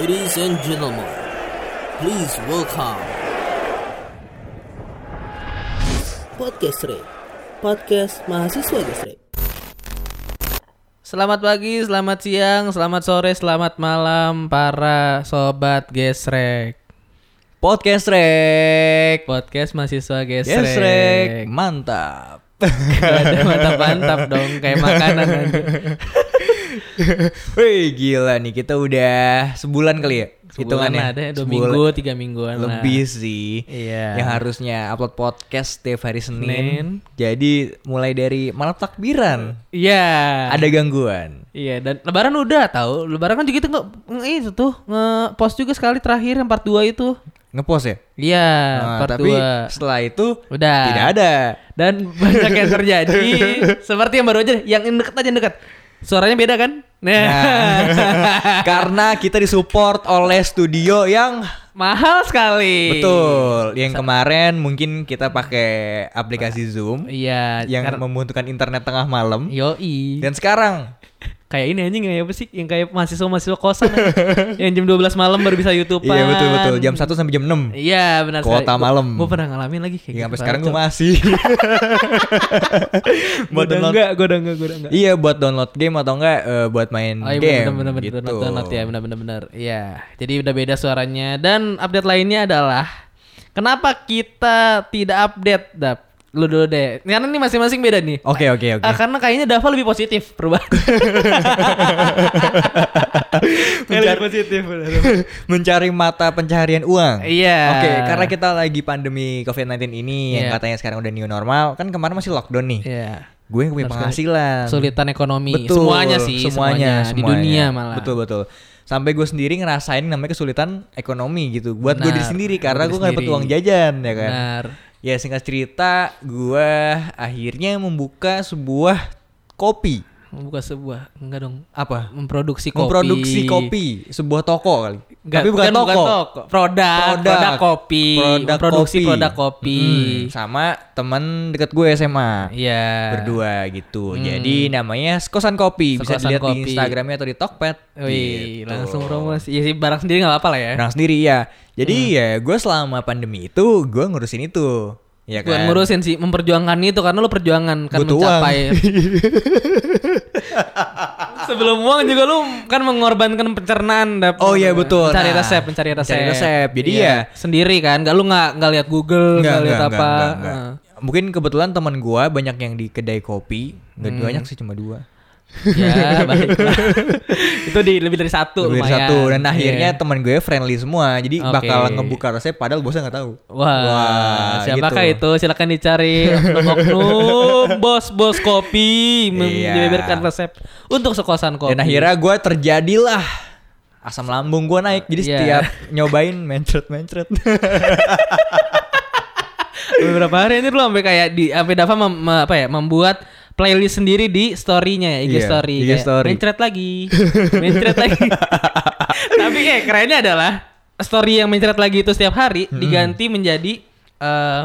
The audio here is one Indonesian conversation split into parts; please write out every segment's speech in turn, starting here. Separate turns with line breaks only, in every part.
Ladies and gentlemen, please welcome Podcast Rek, podcast mahasiswa Gesrek.
Selamat pagi, selamat siang, selamat sore, selamat malam para sobat gesrek.
Podcast Rek.
Podcast mahasiswa gesrek.
Gesrek. Mantap.
Gak ada mantap-mantap dong kayak makanan aja.
Wih gila nih kita udah sebulan kali ya hitungannya.
ada dua
Sebulan.
minggu, tiga mingguan lah.
Lebih sih.
Iya.
Yang harusnya upload podcast setiap hari Senin.
Senin.
Jadi mulai dari malam takbiran
Iya.
ada gangguan.
Iya dan lebaran udah tahu. Lebaran kan juga itu nge, nge itu tuh nge-post juga sekali terakhir yang part 2 itu.
Ngepost ya?
Iya,
Nah,
part
tapi
2.
setelah itu
Udah.
tidak ada.
Dan banyak yang terjadi seperti yang baru aja yang deket aja yang deket. Suaranya beda kan? Nah.
Nah, karena kita disupport oleh studio yang
Mahal sekali.
betul. Yang kemarin mungkin kita pakai aplikasi Zoom
Iya,
yang membutuhkan internet tengah malam.
Yoi.
Dan sekarang
kayak ini anjing kayak apa sih? Yang kayak mahasiswa-mahasiswa kosan yang jam 12 malam baru bisa YouTube.
Iya betul betul jam 1 sampai jam 6.
Iya, benar
Kuota malam.
Gue pernah ngalamin lagi kayak
Ya, sampai
gitu.
sekarang gue masih.
Gua
buat
udah
download.
enggak, gue udah enggak, gue udah enggak.
Iya buat download game atau enggak eh, buat main
Oh iya
game.
benar benar
gitu.
benar download ya benar benar benar. Iya. Jadi udah beda suaranya dan update lainnya adalah kenapa kita tidak update dap? Lu dulu deh. Karena ini masing-masing beda nih.
Oke oke oke.
Ah, karena kayaknya Dava lebih positif perubahan.
Mencari-
lebih positif.
Mencari mata pencaharian uang.
Iya.
Oke, karena kita lagi pandemi COVID-19 ini yang
Iya.
katanya sekarang udah new normal, kan kemarin masih lockdown nih.
Iya.
Gue yang punya penghasilan.
Kesulitan ekonomi.
Betul,
semuanya sih, semuanya, di
semuanya.
dunia malah.
Betul betul. Sampai gue sendiri ngerasain namanya kesulitan ekonomi gitu. Buat gue diri sendiri karena gue nggak dapet
sendiri.
uang jajan ya kan.
Benar.
Ya singkat cerita, gue akhirnya membuka sebuah kopi.
Membuka sebuah enggak dong.
Apa?
Memproduksi kopi.
Memproduksi kopi, sebuah toko kali.
Enggak,
Tapi bukan, toko.
Produk, produk, kopi.
Produk
Memproduksi
kopi.
produk kopi.
Mm-mm, sama teman deket gue SMA.
Iya.
Berdua gitu.
Hmm.
Jadi namanya Skosan Kopi. Bisa
Skosan
dilihat di
Kopi.
Instagramnya atau di Tokped.
Wih,
Gitu.
langsung promosi. Iya sih barang sendiri nggak apa-apa lah ya.
Orang sendiri ya. Jadi
Hmm.
ya gue selama pandemi itu gue ngurusin itu. Ya
Bukan
kan?
ngurusin sih, memperjuangkan itu karena lu perjuangan kan
Butuh
mencapai. Sebelum uang juga lu kan mengorbankan pencernaan dap.
Oh iya, betul.
Mencari
Nah,
resep, mencari resep.
mencari resep. Jadi
Iya,
ya-
sendiri kan, gak lu nggak nggak lihat Google, nggak lihat apa.
enggak, enggak.
Heeh.
Mungkin kebetulan teman gue banyak yang di kedai kopi. Nggak
Hmm.
banyak sih cuma dua.
Ya itu di lebih dari satu
Lebih dari
lumayan.
satu dan akhirnya
Iya.
teman gue friendly semua jadi
Oke.
bakal ngebuka resep padahal bosnya nggak tahu
Wah, siapakah
gitu.
itu? Silakan dicari oknum bos-bos kopi
Iya.
membeberkan resep untuk sekosan kopi.
dan akhirnya gue terjadilah asam lambung gue naik jadi
Iya.
setiap nyobain mencret mencret
beberapa hari ini lu sampai kayak di sampai Dava mem- me- apa ya membuat playlist sendiri di story-nya ya IG
Iya,
story.
IG
Kayak,
story.
Mencret lagi. mencret lagi. Tapi kayak kerennya adalah story yang mencret lagi itu setiap hari diganti menjadi eh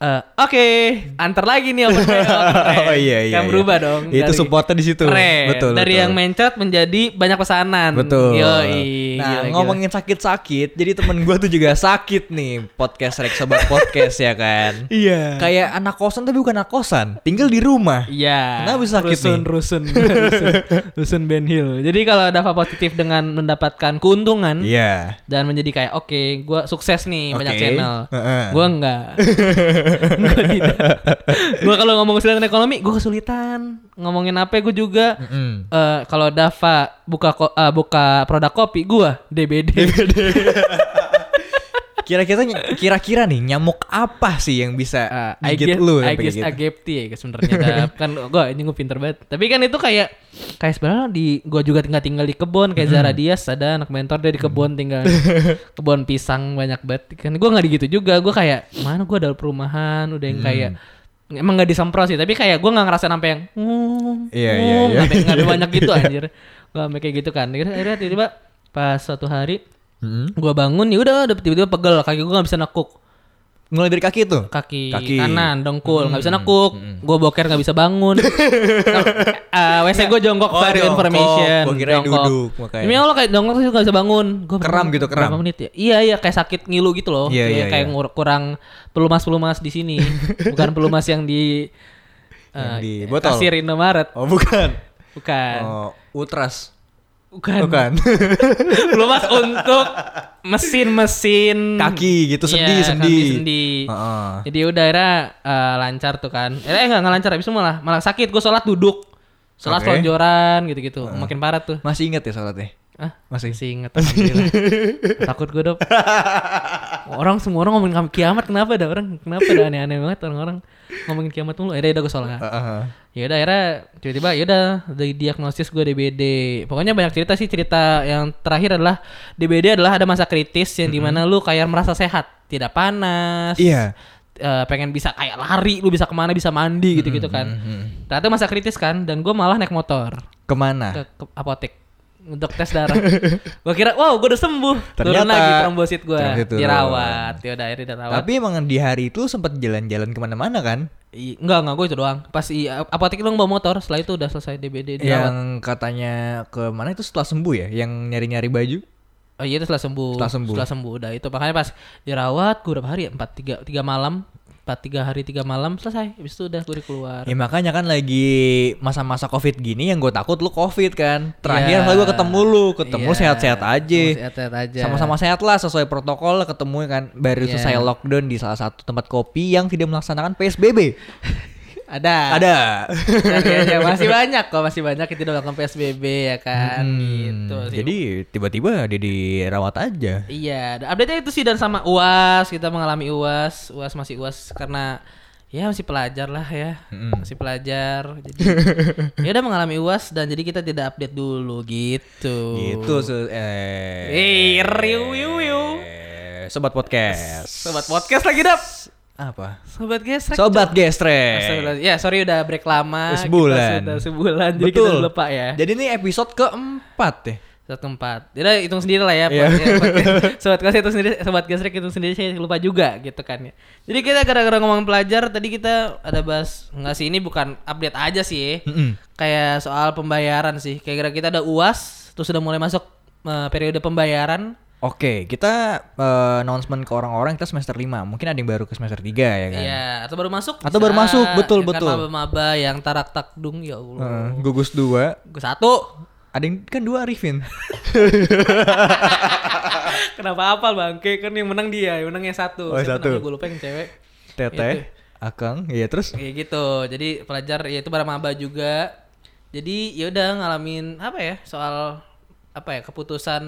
eh, Oke, antar lagi nih open mail.
Oh, iya, iya,
Kan
iya.
berubah dong.
Itu supportnya di situ.
Keren.
Betul,
Dari
betul.
yang mencret menjadi banyak pesanan.
betul
Yoi.
nah
Gila,
ngomongin sakit-sakit jadi temen gue tuh juga sakit nih podcast Rex sobat podcast ya kan
Iya.
kayak anak kosan tapi bukan anak kosan tinggal di rumah
Iya.
Kenapa bisa sakit
rusun,
nih?
Rusun, rusun, rusun Ben Hill. Jadi kalau Dava positif dengan mendapatkan keuntungan
iya
dan menjadi kayak oke, gua sukses nih banyak
Oke.
channel.
Heeh.
Gua enggak. Tidak. Gua kalau ngomong kesulitan ekonomi, gua kesulitan. Ngomongin apa gua juga.
Mm-mm.
eh, kalau Dava buka eh, buka produk kopi, gua DBD.
Kira-kira kira-kira nih nyamuk apa sih yang bisa
I
gigit
guess,
lu
I guess
gitu?
Agepti ya sebenarnya. Kan gua ini gue pinter banget. Tapi kan itu kayak kayak sebenarnya di gua juga tinggal tinggal di kebun. Kayak Zara Dias ada anak mentor dia di kebun tinggal kebun pisang banyak banget. Kan gua nggak gitu juga. Gua kayak mana gua ada perumahan udah yang kayak emang nggak disemprot sih. Tapi kayak gua nggak ngerasa sampai yang
Iya, iya, iya.
sampai- nggak banyak gitu anjir. Gua sampai kayak gitu kan. Akhirnya tiba-tiba pas suatu hari
Mm-mm.
gua bangun ya udah tiba-tiba pegel kaki gua nggak bisa nekuk
Mulai dari kaki tuh.
kaki,
Kaki.
kanan dengkul nggak bisa nekuk gue boker nggak bisa bangun Eh, wc gue jongkok
Oh, jongkok.
information
Gua kirain
Jongkok.
duduk, makanya.
demi allah kayak jongkok tuh nggak bisa bangun Gua
Kram
bangun
gitu, kram.
berapa menit ya iya iya kayak sakit ngilu gitu loh
Iya,
Kayak-
iya,
kayak
iya.
kurang pelumas pelumas di sini bukan pelumas yang di
Yang
eh,
di botol.
kasir Indomaret
Oh, bukan.
bukan
Oh, Ultras.
Bukan
Bukan.
pelumas untuk mesin-mesin
Kaki gitu, sendi,
Iya,
sendi.
kaki sendi.
Heeh.
Jadi udah akhirnya eh, lancar tuh kan. Eh enggak enggak lancar habis itu malah malah sakit. Gue sholat duduk. Sholat
Oke.
selonjoran gitu-gitu. Makin parah tuh.
Masih inget ya sholatnya?
Ah,
Masih.
masih inget alhamdulillah. Takut gue dong. Orang semua orang ngomongin kiamat kenapa ada orang kenapa ada aneh-aneh banget orang-orang ngomongin kiamat mulu. Akhirnya udah gue sholat.
Heeh.
Ya udah akhirnya tiba-tiba ya udah dari diagnosis gue DBD. Pokoknya banyak cerita sih cerita yang terakhir adalah DBD adalah ada masa kritis yang di mana lu kayak merasa sehat, tidak panas.
Iya.
eh, pengen bisa kayak lari, lu bisa ke mana bisa mandi gitu-gitu kan.
Mhm.
Ternyata masa kritis kan dan gue malah naik motor
Ke mana?
ke, ke apotek untuk tes darah. gue kira wow gue udah sembuh. Turun
Ternyata-
lagi trombosit gue
turun.
dirawat. Ya udah akhirnya dirawat.
Tapi emang di hari itu sempat jalan-jalan ke mana-mana kan?
I- enggak enggak gue itu doang. Pas i, apotek dong bawa motor. Setelah itu udah selesai DBD dirawat.
Yang katanya ke mana itu setelah sembuh ya? Yang nyari-nyari baju?
Oh iya itu setelah sembuh.
Setelah sembuh.
Setelah sembuh udah itu makanya pas dirawat gue berapa hari ya? Empat tiga tiga malam. Empat tiga hari tiga malam selesai. Habis itu udah gue keluar.
Ya makanya kan lagi masa-masa covid gini yang gue takut lu covid kan. Terakhir
Iya.
kali gue ketemu lu, ketemu
Iya.
sehat-sehat aja.
Ketemu Sehat-sehat aja.
Sama-sama sehat lah sesuai protokol ketemu kan baru
Iya.
selesai lockdown di salah satu tempat kopi yang tidak melaksanakan PSBB.
Ada.
Ada.
Kayaknya masih banyak kok, masih banyak itu udah melakukan PSBB ya kan
Hmm,
gitu sih.
Jadi tiba-tiba dia dirawat aja.
Iya, update-nya itu sih dan sama UAS, kita mengalami UAS, UAS masih UAS karena ya masih pelajar lah ya.
Mm-mm.
Masih pelajar. Jadi ya udah mengalami UAS dan jadi kita tidak update dulu gitu.
Gitu se- eh.
Eh, riu riu riu.
eh, Sobat podcast.
Sobat podcast lagi dap.
Apa?
Sobat gesrek.
Sobat gestre.
Astagfirullah. Ya sorry udah break lama. Kita
Sebulan.
sudah sebulan. Jadi kita
Betul.
udah lupa ya.
Jadi ini episode keempat ya.
Satu tempat. Jadi hitung sendiri lah ya. Podcast- sobat kelas itu sendiri, sobat gesrek itu sendiri saya lupa juga gitu kan ya. Jadi kita gara-gara ngomong pelajar tadi kita ada bahas nggak sih ini bukan update aja sih.
Mm-mm.
Kayak soal pembayaran sih. Kayak gara kita ada UAS terus sudah mulai masuk eh, periode pembayaran.
Oke, kita eh, announcement ke orang-orang kita semester 5. Mungkin ada yang baru ke semester 3 ya kan.
Iya, atau baru masuk.
Atau baru masuk, betul,
Ya kan,
betul.
maba-maba yang tarak takdung ya Allah.
Eh, gugus 2.
Gue satu.
Ada yang kan dua Arifin.
Kenapa apal bangke kan yang menang dia, yang menang yang satu.
Oh, satu.
Gue lupa yang cewek.
Teteh, Akang, iya terus
Kayak gitu. Jadi pelajar ya itu para maba juga. Jadi ya udah ngalamin apa ya soal apa ya keputusan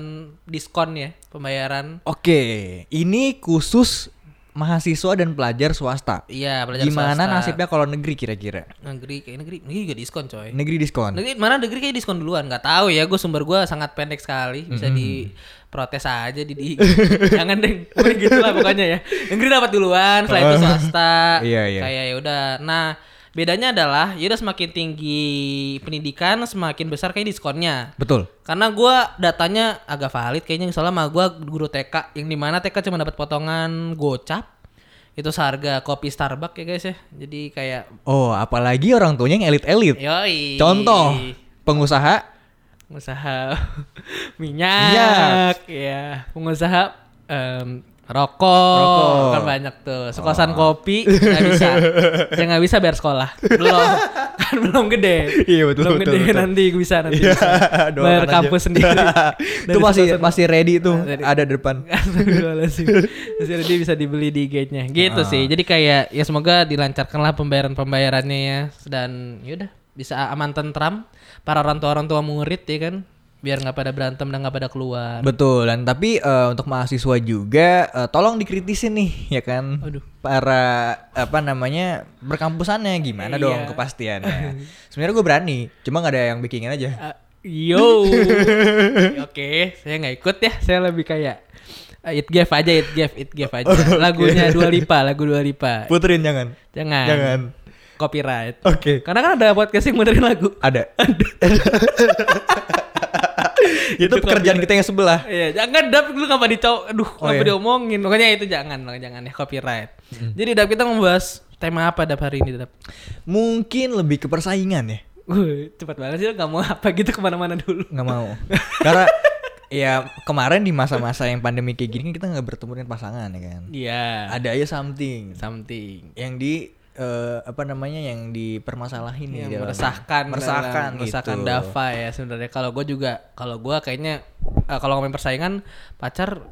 diskon ya pembayaran.
Oke, ini khusus mahasiswa dan pelajar swasta.
Iya pelajar
Gimana
swasta.
nasibnya kalau negeri kira-kira?
Negeri kayak negeri negeri juga diskon coy.
Negeri diskon.
Negeri mana negeri kayak diskon duluan nggak tahu ya gue sumber gue sangat pendek sekali bisa di protes aja di, di jangan deh pokoknya gitu lah pokoknya ya negeri dapat duluan setelah itu swasta
Iya, iya.
kayak ya udah nah bedanya adalah ya udah semakin tinggi pendidikan semakin besar kayak diskonnya.
Betul.
karena gua datanya agak valid kayaknya misalnya sama gua guru TK yang di mana TK cuma dapat potongan gocap itu seharga kopi Starbucks ya guys ya. Jadi kayak
Oh, apalagi orang tuanya yang elit-elit.
yoi.
Contoh, pengusaha?
Pengusaha minyak, ya. Pengusaha em, rokok,
Rokok.
kan banyak tuh. Sekosan kopi nggak bisa. Ya nggak bisa bayar sekolah. Belum. Kan belum gede.
Iya, betul,
belum
betul,
gede
betul.
nanti bisa nanti
Iya,
bisa. bayar
aja.
kampus sendiri.
Itu masih masih ready tuh
ready.
ada di depan.
Terus dia bisa dibeli di gate-nya. Gitu
Ah.
sih. Jadi kayak ya semoga dilancarkanlah pembayaran pembayarannya ya. Dan yaudah bisa aman tentram. Para orang tua orang tua murid ya kan biar nggak pada berantem dan nggak pada keluar
Betul dan tapi eh, untuk mahasiswa juga eh, tolong dikritisin nih ya kan.
Aduh.
Para apa namanya berkampusannya gimana
Iya.
dong kepastiannya. Sebenarnya gue berani, cuma nggak ada yang bikin aja.
Ah, yo oke saya nggak ikut ya saya lebih kayak ah, it gave aja it gave it gave aja lagunya Dua Lipa lagu Dua Lipa
Puterin jangan.
jangan
Jangan.
copyright
Oke.
karena kan ada podcast yang benerin lagu
Ada. itu pekerjaan kita yang sebelah.
Iya, jangan dap lu ngapa dicau, aduh,
Oh, iya.
diomongin. Makanya itu jangan, jangan ya copyright. Jadi dap kita membahas tema apa dap hari ini dap?
Mungkin lebih ke persaingan ya.
Wih, cepat banget sih nggak mau apa gitu ke mana-mana dulu.
nggak mau karena ya kemarin di masa-masa yang pandemi kayak gini kan kita nggak bertemu dengan pasangan ya kan
Iya.
ada aja something
something
yang di eh, apa namanya yang dipermasalahin nih
yang
dalam-
meresahkan
meresahkan
dalam- meresahkan
gitu.
Dava ya sebenarnya kalau gue juga kalau gue kayaknya eh, kalau ngomongin persaingan pacar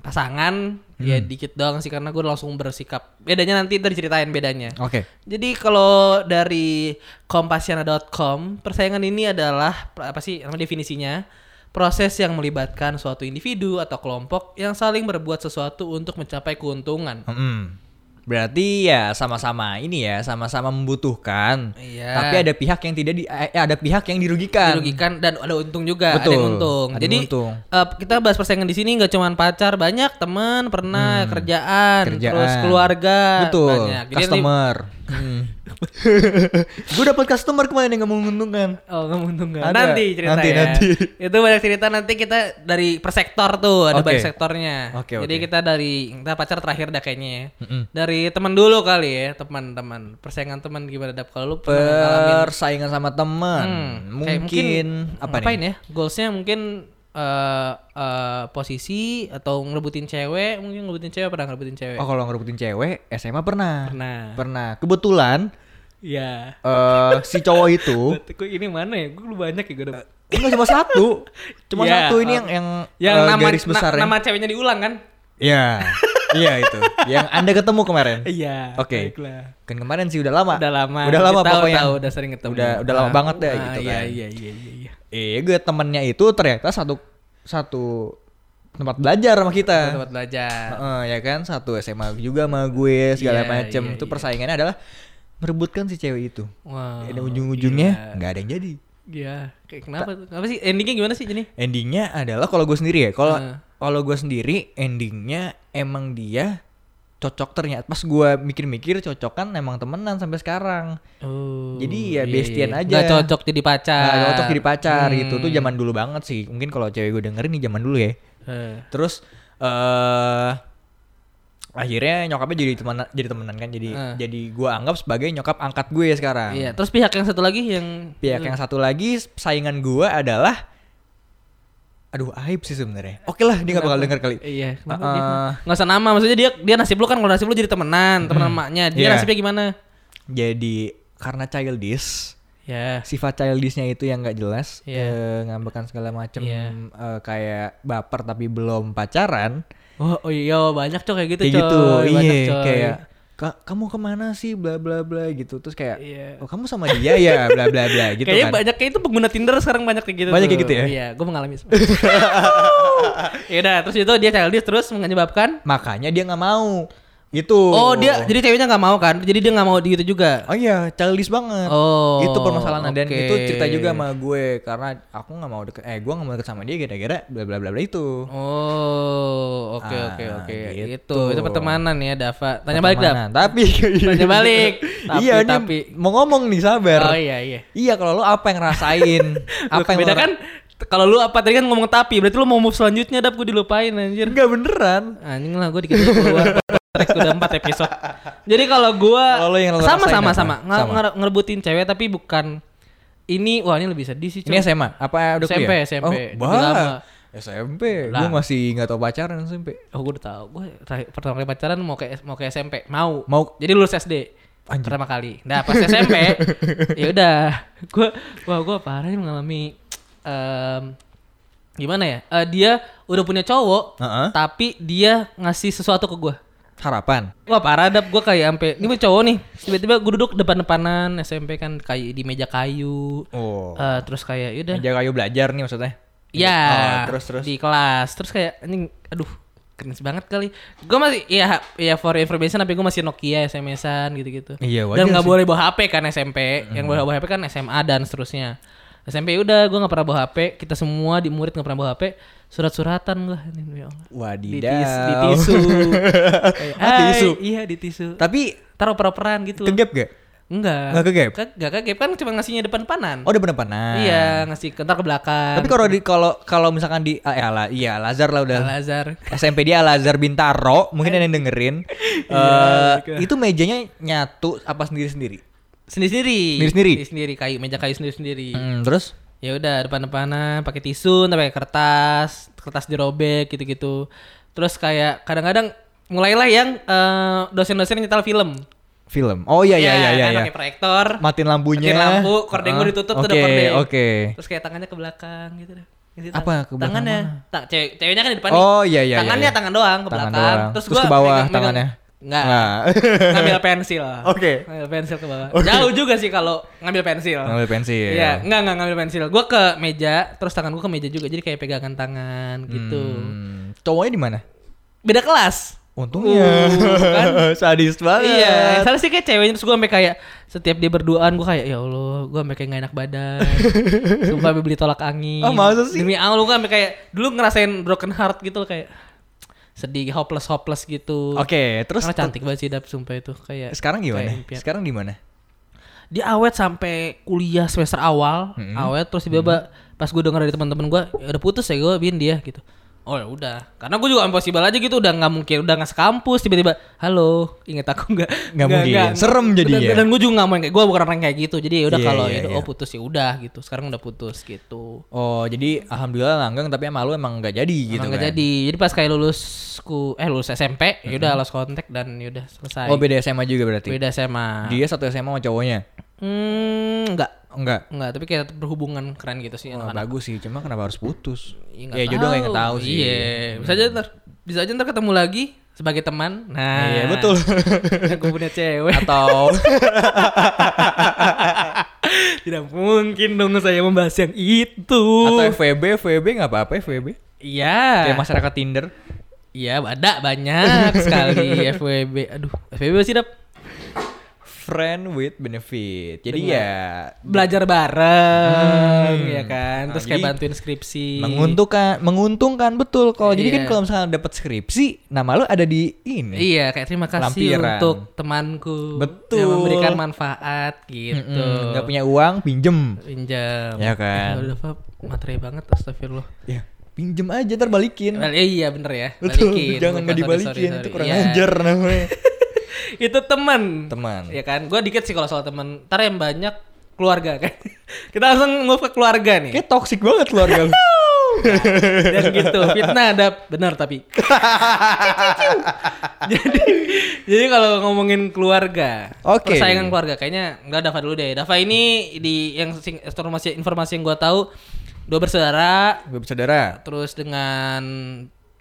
pasangan ya
Hmm.
dikit doang sih karena gue langsung bersikap bedanya nanti ntar diceritain bedanya
oke
jadi kalau dari kompasiana.com persaingan ini adalah apa sih nama definisinya proses yang melibatkan suatu individu atau kelompok yang saling berbuat sesuatu untuk mencapai keuntungan
Mm-mm. Berarti ya sama-sama ini ya sama-sama membutuhkan
Iya.
tapi ada pihak yang tidak di eh, ada pihak yang dirugikan
dirugikan dan ada untung juga ada
Betul,
yang untung
ada
jadi
untung.
eh, kita bahas persaingan di sini nggak cuma pacar banyak teman pernah kerjaan,
Hmm. Kerjaan.
terus keluarga
betul
banyak Jadi nanti-
customer hmm. gue dapat customer kemarin yang nggak menguntungkan
Oh nggak menguntungkan.
Ada.
Nanti cerita
Nanti,
ya.
nanti.
Itu banyak cerita nanti kita dari per sektor tuh ada
Oke.
banyak sektornya.
Oke,
Jadi kita dari kita pacar terakhir dah kayaknya ya.
Mm-mm.
Dari teman dulu kali ya teman-teman. Persaingan teman gimana dap kalau lu
persaingan sama teman
Hmm, kayak
mungkin, apa
ngapain
nih
ya? Goalsnya mungkin eh eh, posisi atau ngerebutin cewek mungkin ngerebutin cewek pernah ngerebutin cewek
oh kalau ngerebutin cewek SMA pernah
pernah
pernah kebetulan
Iya.
eh si cowok itu
Kok ini mana ya? Gue lu banyak ya gue dapet.
enggak cuma satu cuma
Iya,
satu ini
oh.
yang yang,
Yang
eh,
nama
garis
na-
besar
nama ceweknya diulang kan?
Iya, iya itu. Yang anda ketemu kemarin.
Iya.
Oke.
baiklah.
Kan kemarin sih udah lama.
Udah lama.
Udah lama
Tahu,
pokoknya.
tahu, udah sering ketemu.
Udah udah lama
Ah,
banget deh
ah,
gitu
iya,
kan.
Iya, iya, iya, iya.
Eh, gue temennya itu ternyata satu satu tempat belajar sama kita.
Tempat belajar.
Heeh, ya kan satu SMA juga sama gue segala
Iya,
macem.
iya,
itu
iya.
persaingannya adalah merebutkan si cewek itu.
Wow.
Dan ujung-ujungnya nggak ada yang jadi.
Iya. Kayak kenapa tuh? Apa sih endingnya gimana sih ini?
Endingnya adalah kalau gue sendiri ya. Kalau
Heeh.
kalau gue sendiri endingnya emang dia cocok ternyata. Pas gue mikir-mikir cocok kan emang temenan sampai sekarang.
Oh.
Jadi ya bestian aja.
Gak cocok jadi pacar.
Nggak cocok jadi pacar
Hmm.
gitu tuh zaman dulu banget sih. Mungkin kalau cewek gue dengerin nih zaman dulu ya.
Eh.
Terus eh akhirnya nyokapnya jadi temenan jadi temenan kan jadi
Eh.
jadi gue anggap sebagai nyokap angkat gue sekarang.
Iya. Terus pihak yang satu lagi yang
Pihak yang satu lagi saingan gue adalah aduh aib sih sebenarnya. Oke lah dia nggak bakal denger kali.
Iya. Kenapa
Uh,
dia?
uh.
Nggak usah nama. Maksudnya dia dia nasib lu kan kalau nasib lu jadi temenan, temenan emaknya. Dia
Iya.
nasibnya gimana?
Jadi karena childish
Ya.
sifat childishnya itu yang nggak jelas
Iya.
eh, ngambekkan segala macem
Iya.
eh, kayak baper tapi belum pacaran
Oh, oh iya banyak cok kayak gitu
kayak
coy.
gitu
Banyak,
iya
coy.
kayak "Kak, kamu ke mana sih bla bla bla gitu terus kayak
Iya.
oh kamu sama dia ya bla bla bla gitu
Kayaknya
kan
banyak kayak itu pengguna Tinder sekarang banyak kayak gitu.
Banyak kayak gitu ya?
Iya, gue mengalami. ya udah, terus itu dia childish terus menyebabkan
makanya dia nggak mau gitu
Oh, dia jadi ceweknya nggak mau kan? Jadi dia nggak mau gitu juga.
oh iya childish banget
Oh,
itu permasalahan dan
oke.
itu cerita juga sama gue karena aku nggak mau deket eh gue nggak mau deket sama dia gara-gara bla bla bla bla itu
Oh, oke
Ah,
oke oke.
gitu.
Itu itu pertemanan ya, Dava. Tanya balik, Dav.
Pertemanan. tapi
Tanya balik. Tapi,
iya ini
tapi.
mau ngomong nih sabar
Oh iya iya.
iya kalau lo apa yang ngerasain
Apa
yang
beda kan? Kalau lu apa tadi kan ngomong tapi, berarti lu mau move selanjutnya dap gue dilupain anjir.
Enggak beneran
Anjing lah gue dikit keluar track udah 4 episode. Jadi kalau gua
Kalau lu yang
sama sama
apa?
sama,
Sama.
nge- ngerebutin cewek tapi bukan ini wah ini lebih sedih sih.
Ini. SMA? Apa udah
SMP,
kuliah?
SMP.
Oh, bah.
lama.
SMP.
Lah.
Gue masih nggak tau pacaran SMP.
Oh gue udah tahu. Gue pertama kali pacaran mau ke mau ke SMP. Mau.
Mau.
Jadi lulus SD.
Anjir.
Pertama kali. Nah pas SMP ya udah. Gue wah gue parah nih mengalami em, gimana ya? Eh, dia udah punya cowok,
Heeh.
tapi dia ngasih sesuatu ke gue.
Harapan.
Wah parah dap gue kayak sampai ini cowok nih tiba-tiba gue duduk depan-depanan SMP kan kayak di meja kayu.
Oh.
Eh, terus kayak yaudah
Meja kayu belajar nih maksudnya.
ya
Oh, terus terus.
di kelas. Terus kayak ini aduh keren banget kali. Gue masih ya ya for information tapi gue masih Nokia SMS-an gitu-gitu.
Iya,
dan nggak boleh bawa HP kan SMP yang boleh bawa HP kan SMA dan seterusnya SMP udah gue nggak pernah bawa HP kita semua di murid nggak pernah bawa HP surat-suratan gue ya Allah di,
Wadidaw.
tis, di tisu Kayak,
Ah, tisu.
Iya di tisu
Tapi
taruh oper-operan gitu loh
kegap gak?
Enggak.
Nggak ke gap?
Ke, nggak ke gap kan cuma ngasihnya depan-depanan.
Oh udah depan-depanan.
Iya, ngasih kentar ke belakang.
Tapi kalau di kalau kalau misalkan di ah, ya, Ala- iya Lazar lah udah.
Al Azhar.
SMP dia Al Azhar Bintaro, mungkin ada yang dengerin. Eh, itu mejanya nyatu apa sendiri-sendiri?
Sendiri-sendiri.
Sendiri-sendiri?
Sendiri kayu, meja kayu sendiri-sendiri.
Hmm, terus
Ya udah depan-depanan pakai tisu, pakai kertas, kertas dirobek gitu-gitu. Terus kayak kadang-kadang mulailah yang eh, dosen-dosen nyetel film.
film. Oh iya iya iya iya. iya.
pakai proyektor.
Matiin lampunya.
Matiin lampu, kordeng
Ah,
ditutup tuh
Oke. Oke.
Terus kayak tangannya ke belakang gitu dah. Gitu,
Apa,
tang-
ke
Tangannya. Ta- cewek, ceweknya kan di depan nih.
Oh iya iya.
Tangannya
iya.
tangan doang ke
Tangan
belakang.
doang.
Terus,
Terus
gua
ke bawah
megang- megang-
tangannya?
Enggak.
Nggak.
ngambil pensil.
Oke.
Ngambil pensil ke bawah. Jauh juga sih kalau ngambil pensil.
Ngambil pensil.
Iya, enggak enggak ngambil pensil. Gua ke meja, terus tangan gua ke meja juga. Jadi kayak pegangan tangan gitu.
Hmm, cowoknya di mana?
Beda kelas.
Untungnya.
Uh, kan?
Sadis banget.
Iya, salah sih kayak ceweknya terus gue sampai kayak setiap dia berduaan gue kayak ya Allah, gue sampai kayak gak enak badan. Sumpah beli tolak angin.
Ah, masa sih?
Demi Allah gue sampai kayak dulu ngerasain broken heart gitu kayak sedih, hopeless hopeless gitu.
Oke, terus
Karena cantik banget sih Dap, sumpah itu kayak
sekarang gimana?
kayak impian.
Sekarang di mana?
Dia awet sampai kuliah semester awal,
Mm-mm.
awet terus tiba-tiba pas gue denger dari teman-teman gue, ya udah putus ya gue bikin dia gitu. Oh ya udah, karena gue juga impossible aja gitu, udah nggak mungkin, udah nggak sekampus tiba-tiba, halo, inget aku nggak?
Nggak mungkin. Serem jadinya.
Dan, dan gue juga nggak mau yang kayak gue bukan orang kayak gitu, jadi ya udah
Iya,
kalau ya udah,
iya.
oh putus ya udah gitu, sekarang udah putus gitu.
Oh, jadi alhamdulillah langgeng tapi sama lu emang nggak jadi gitu
Emang
kan.
nggak jadi, jadi pas kayak lulusku, eh lulus SMP, ya udah lost kontak dan ya udah selesai.
Oh, beda SMA juga berarti.
Beda SMA.
Dia satu SMA sama cowoknya.
Hmm, enggak.
Enggak.
Enggak, tapi kayak berhubungan keren gitu sih
Oh,
anak-anak.
bagus sih, cuma kenapa harus putus?
Iya, nggak
ya jodoh kayak nggak tahu sih.
Iya, bisa aja ntar, bisa aja ntar ketemu lagi sebagai teman. Nah,
Iya, betul.
Aku punya cewek.
Atau
Tidak mungkin dong saya membahas yang itu.
atau FVB, FVB nggak apa-apa FVB.
Iya.
Kayak masyarakat Tinder.
Iya, ada banyak sekali FWB. Aduh, FWB sih dap
Friend with benefit. Jadi
Benar.
ya
belajar bareng,
Hmm.
ya kan. Terus
Nah,
kayak bantuin skripsi.
menguntungkan, menguntungkan betul. Kalau jadi kan
Iya.
kalau misalnya dapat skripsi, nama lu ada di ini.
Iya, kayak terima kasih
Lampiran.
untuk temanku
Betul.
yang memberikan manfaat gitu.
Nggak punya uang, pinjem.
Pinjam.
Ya kan?
Ya udah. Materi banget astagfirullah.
Ya, pinjem aja ntar balikin.
Well, eh, iya bener ya.
Betul,
Balikin.
jangan nggak dibalikin
sorry,
itu
sorry.
kurang
Iya.
ajar namanya.
Itu teman.
Teman.
Ya kan? Gua dikit sih kalau soal teman. Ntar yang banyak keluarga kan. Kita langsung move ke keluarga nih.
Kayak toxic banget keluarga lu.
Dan gitu. Fitnah ada benar tapi. jadi jadi kalau ngomongin keluarga,
Oke.
persaingan keluarga kayaknya nggak Dava dulu deh. Dava ini di yang informasi informasi yang gua tahu dua bersaudara
Gue bersaudara.
terus dengan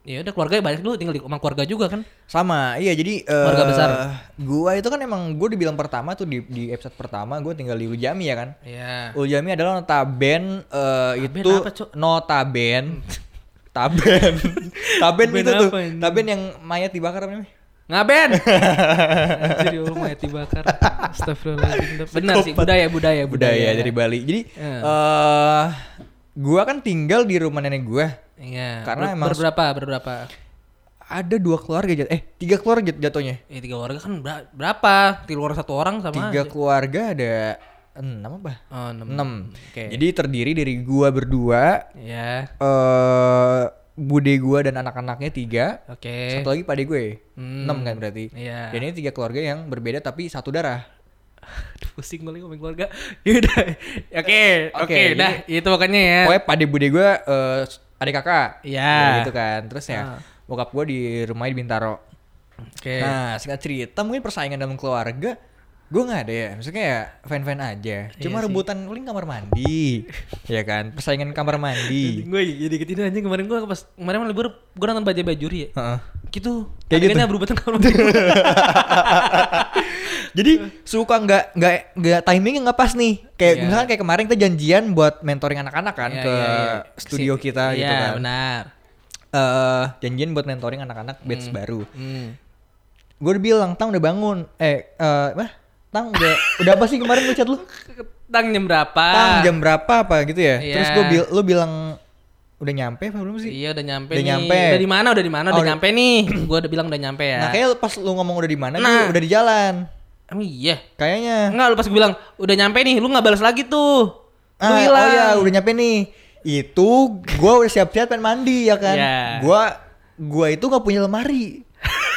ya udah keluarga banyak dulu tinggal di rumah keluarga juga kan.
Sama, iya jadi eh,
Keluarga besar.
Gua itu kan emang gue dibilang pertama tuh di, di episode pertama gue tinggal di Ujami ya kan.
Iya.
Ujami adalah notaben eh, itu
apa, Cuk?
notaben taben taben
Taben
itu tuh
ini?
taben yang mayat dibakar apa namanya?
Ngaben. Jadi lu mayat dibakar. Astagfirullahaladzim. Benar sih budaya budaya
budaya dari Bali. Jadi
Iya.
eh gua kan tinggal di rumah nenek gua.
Iya.
Karena
Ber-
emang-
berberapa berberapa?
Ada dua keluarga jat eh tiga keluarga jat- jatuhnya.
Eh tiga keluarga kan ber- berapa? Tiga keluarga satu orang sama
Tiga
aja.
keluarga ada enam apa?
Oh, enam.
Enam.
Oke.
Jadi terdiri dari gua berdua,
Ya.
eh bude gua dan anak-anaknya tiga.
Oke.
Satu lagi pade gue.
Hmm.
Enam kan berarti.
Iya.
Dan ini tiga keluarga yang berbeda tapi satu darah.
Aduh, pusing gue ngomongin keluarga. Yaudah. Oke, oke,
Oke,
dah. Itu pokoknya ya.
Pokoknya pade bude gue eh adik kakak.
Iya.
Ya, gitu kan. Terus ya
Ah.
bokap gue di rumahnya di Bintaro.
Oke.
Nah, singkat cerita mungkin persaingan dalam keluarga gue nggak ada ya. Maksudnya ya fan-fan aja. Cuma
Iya
rebutan paling kamar mandi. ya kan? Persaingan kamar mandi.
Gue jadi ketin aja kemarin gue pas kemarin libur gue nonton Bajaj Bajuri ya.
Heeh.
Gitu.
Kayak gitu?
Berubah kamar mandi.
Jadi suka nggak nggak nggak timingnya nggak pas nih. Kayak
Iya.
misalkan kayak kemarin kita janjian buat mentoring anak-anak kan
Iya,
ke
iya, iya.
studio kita gitu
Iya,
kan.
benar.
Eh janjian buat mentoring anak-anak batch
Hmm.
baru.
Hmm.
Gue udah bilang, Tang udah bangun. Eh, eh, apa? Tang udah udah apa sih kemarin lu chat lu?
Tang jam berapa?
Tang jam berapa apa gitu ya?
Iya.
Terus gue bil lu bilang udah nyampe apa belum sih?
Iya udah nyampe
Udah
nih.
nyampe.
Udah di mana? Udah di mana?
Oh,
Udah nyampe nih. Gue udah bilang udah nyampe ya.
Nah, kayak pas lu ngomong udah di mana,
Nah.
gua udah di jalan.
Emang iya.
Kayaknya.
Enggak, lu pas gue bilang udah nyampe nih, lu nggak balas lagi tuh. Lu
Ah,
hilang.
oh ya udah nyampe nih. Itu gua udah siap-siap pengen mandi ya kan.
Iya.
Gua gua itu nggak punya lemari.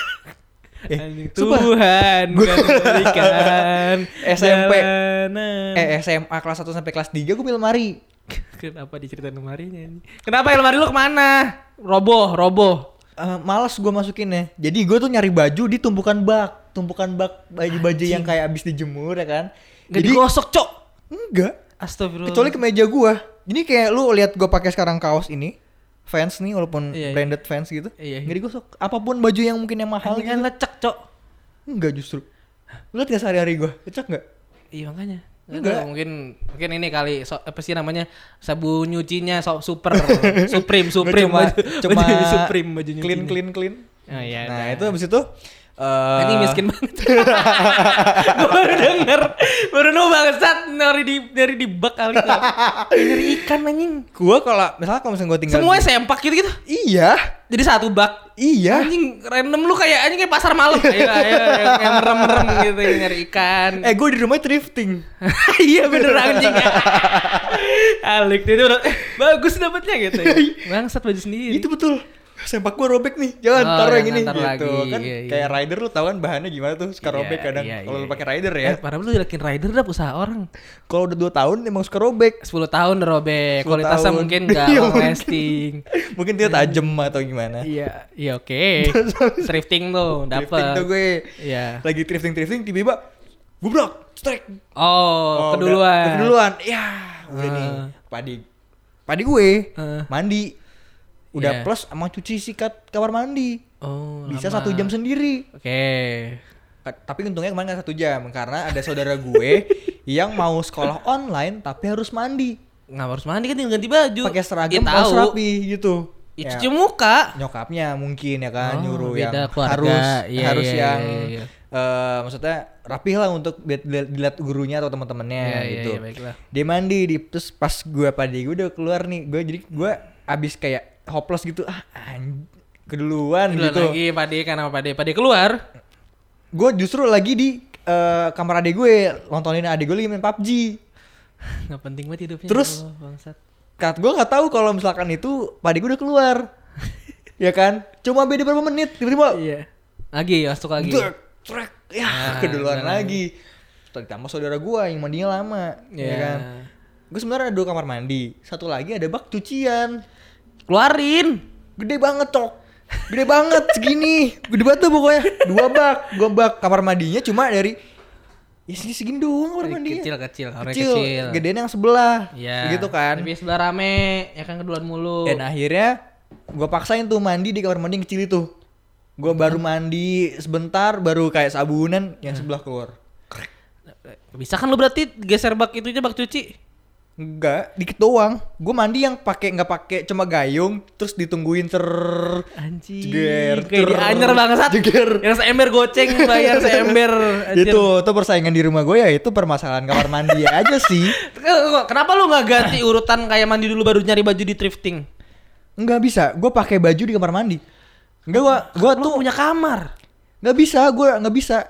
eh,
Anjing,
sumpah.
Tuhan kan memberikan
SMP.
jalanan.
Eh SMA kelas 1 sampai kelas 3 gua punya lemari.
Kenapa diceritain lemarinya ini? Kenapa ya lemari lu ke mana? Roboh, roboh.
Eh, malas gua masukinnya. Jadi gua tuh nyari baju di tumpukan bak, tumpukan bak baju-baju yang kayak abis dijemur ya kan.
Gak
Jadi
digosok, Cok.
enggak.
Astagfirullah.
Kecuali kemeja gua. Ini kayak lu lihat gua pakai sekarang kaos ini. Fans nih walaupun
Iya, iya.
branded fans gitu.
Iya, iya.
Nggak digosok. Apa pun baju yang mungkin yang mahal
Anjing
gitu.
lecek, Cok.
Enggak justru. Lu liat gak sehari-hari gua? Lecek enggak?
Iya makanya.
Enggak.
Enggak. mungkin mungkin ini kali so, apa sih namanya sabun nyucinya so, super supreme supreme
cuma
baju,
cuma
baju supreme baju nyucinya.
clean clean clean.
Oh iya.
nah,
dah.
itu habis itu eh
Ini miskin banget. Gue baru denger, baru nemu bangsat dari di dari di bak kali tuh. Nyari ikan anjing.
Gua kalau misalnya kalau misalnya gua tinggal
Semuanya
di-
sempak gitu gitu.
Iya.
Jadi satu bak.
Iya.
Anjing random lu kayak anjing kayak pasar malam. Ayo ayo yang, merem-merem gitu nyari ikan.
Eh, gua di rumah thrifting.
iya bener anjing. Alik eh, bagus dapatnya gitu. Ya. Bangsat baju sendiri.
Itu betul. Sempak gua robek nih. Jangan
Oh,
taruh yang
jangan
ini gitu.
lagi.
Kan
Iya, iya.
kayak rider lu tahu kan bahannya gimana tuh suka
Iya,
robek kadang.
iya,
kalau
iya,
lu pakai
iya.
rider ya.
Eh, padahal lu jelekin rider dah usaha orang.
Kalau udah 2 tahun emang suka robek.
10 tahun udah robek.
10
Kualitasnya
tahun.
mungkin gak
Iya,
long
mungkin.
lasting.
Mungkin dia tajem atau gimana.
Iya, iya oke. Thrifting tuh
Thrifting
dapat.
tuh gue.
Iya.
Lagi thrifting-thrifting tiba-tiba gublok, strike.
Oh,
Oh,
keduluan.
udah- keduluan. Ya, udah nih.
Ah.
Padi. Padi gue
Ah.
mandi. Udah
Iya.
plus sama cuci sikat kamar mandi.
Oh,
Bisa
lama.
satu jam sendiri.
Oke.
Ka- Tapi untungnya kemarin gak satu jam karena ada saudara gue yang mau sekolah online tapi harus mandi.
Nggak harus mandi kan tinggal ganti baju.
Pakai seragam
Ya,
harus rapi gitu.
Ya,
Ya,
cuci muka.
nyokapnya mungkin ya kan
Oh,
nyuruh yang
keluarga.
harus
Iya,
harus
iya,
yang
iya, iya.
eh, maksudnya rapi lah untuk dilihat, gurunya atau teman-temannya
Iya, iya,
gitu.
iya, baiklah.
Dia mandi di terus pas gue padi gue udah keluar nih. Gue jadi gue abis kayak hopeless gitu. Ah, anj- keduluan gitu.
lagi pade kan apa pade pade keluar.
Gue justru lagi di eh, kamar adik gue nontonin adik gue lagi main PUBG.
Nggak penting banget hidupnya.
Terus-
Allah.
Kat gue nggak tahu kalau misalkan itu padi gue udah keluar. ya kan? Cuma beda berapa menit tiba-tiba
Iya. Lagi masuk lagi.
Trek, ya
Ah,
keduluan
udah
lagi. Terus ditambah saudara gua yang mandinya lama, ya
Iya.
kan. Gue sebenarnya ada dua kamar mandi, satu lagi ada bak cucian,
Keluarin.
gede banget cok, gede banget segini, gede banget tuh pokoknya. Dua bak, dua bak kamar mandinya cuma dari ya segini segini doang kamar mandinya.
Kecil kecil, kamarnya
kecil,
kecil.
gedean yang sebelah,
Iya.
gitu kan.
Tapi sebelah rame, ya kan keduluan mulu.
Dan akhirnya gue paksain tuh mandi di kamar mandi yang kecil itu. Gue baru mandi sebentar, baru kayak sabunan yang sebelah keluar.
Bisa kan lu berarti geser bak itu aja bak cuci.
Enggak, dikit doang. Gue mandi yang pakai nggak pakai cuma gayung, terus ditungguin ter
Anjing.
Jeger,
Kayak di anyer banget.
jeger.
Yang seember goceng bayar seember.
Itu itu persaingan di rumah gue ya itu permasalahan kamar mandi aja sih.
Kenapa lu nggak ganti urutan kayak mandi dulu baru nyari baju di thrifting?
Nggak bisa, gue pakai baju di kamar mandi. Enggak gua gua
Lu
tuh
punya kamar.
nggak bisa, gue nggak bisa.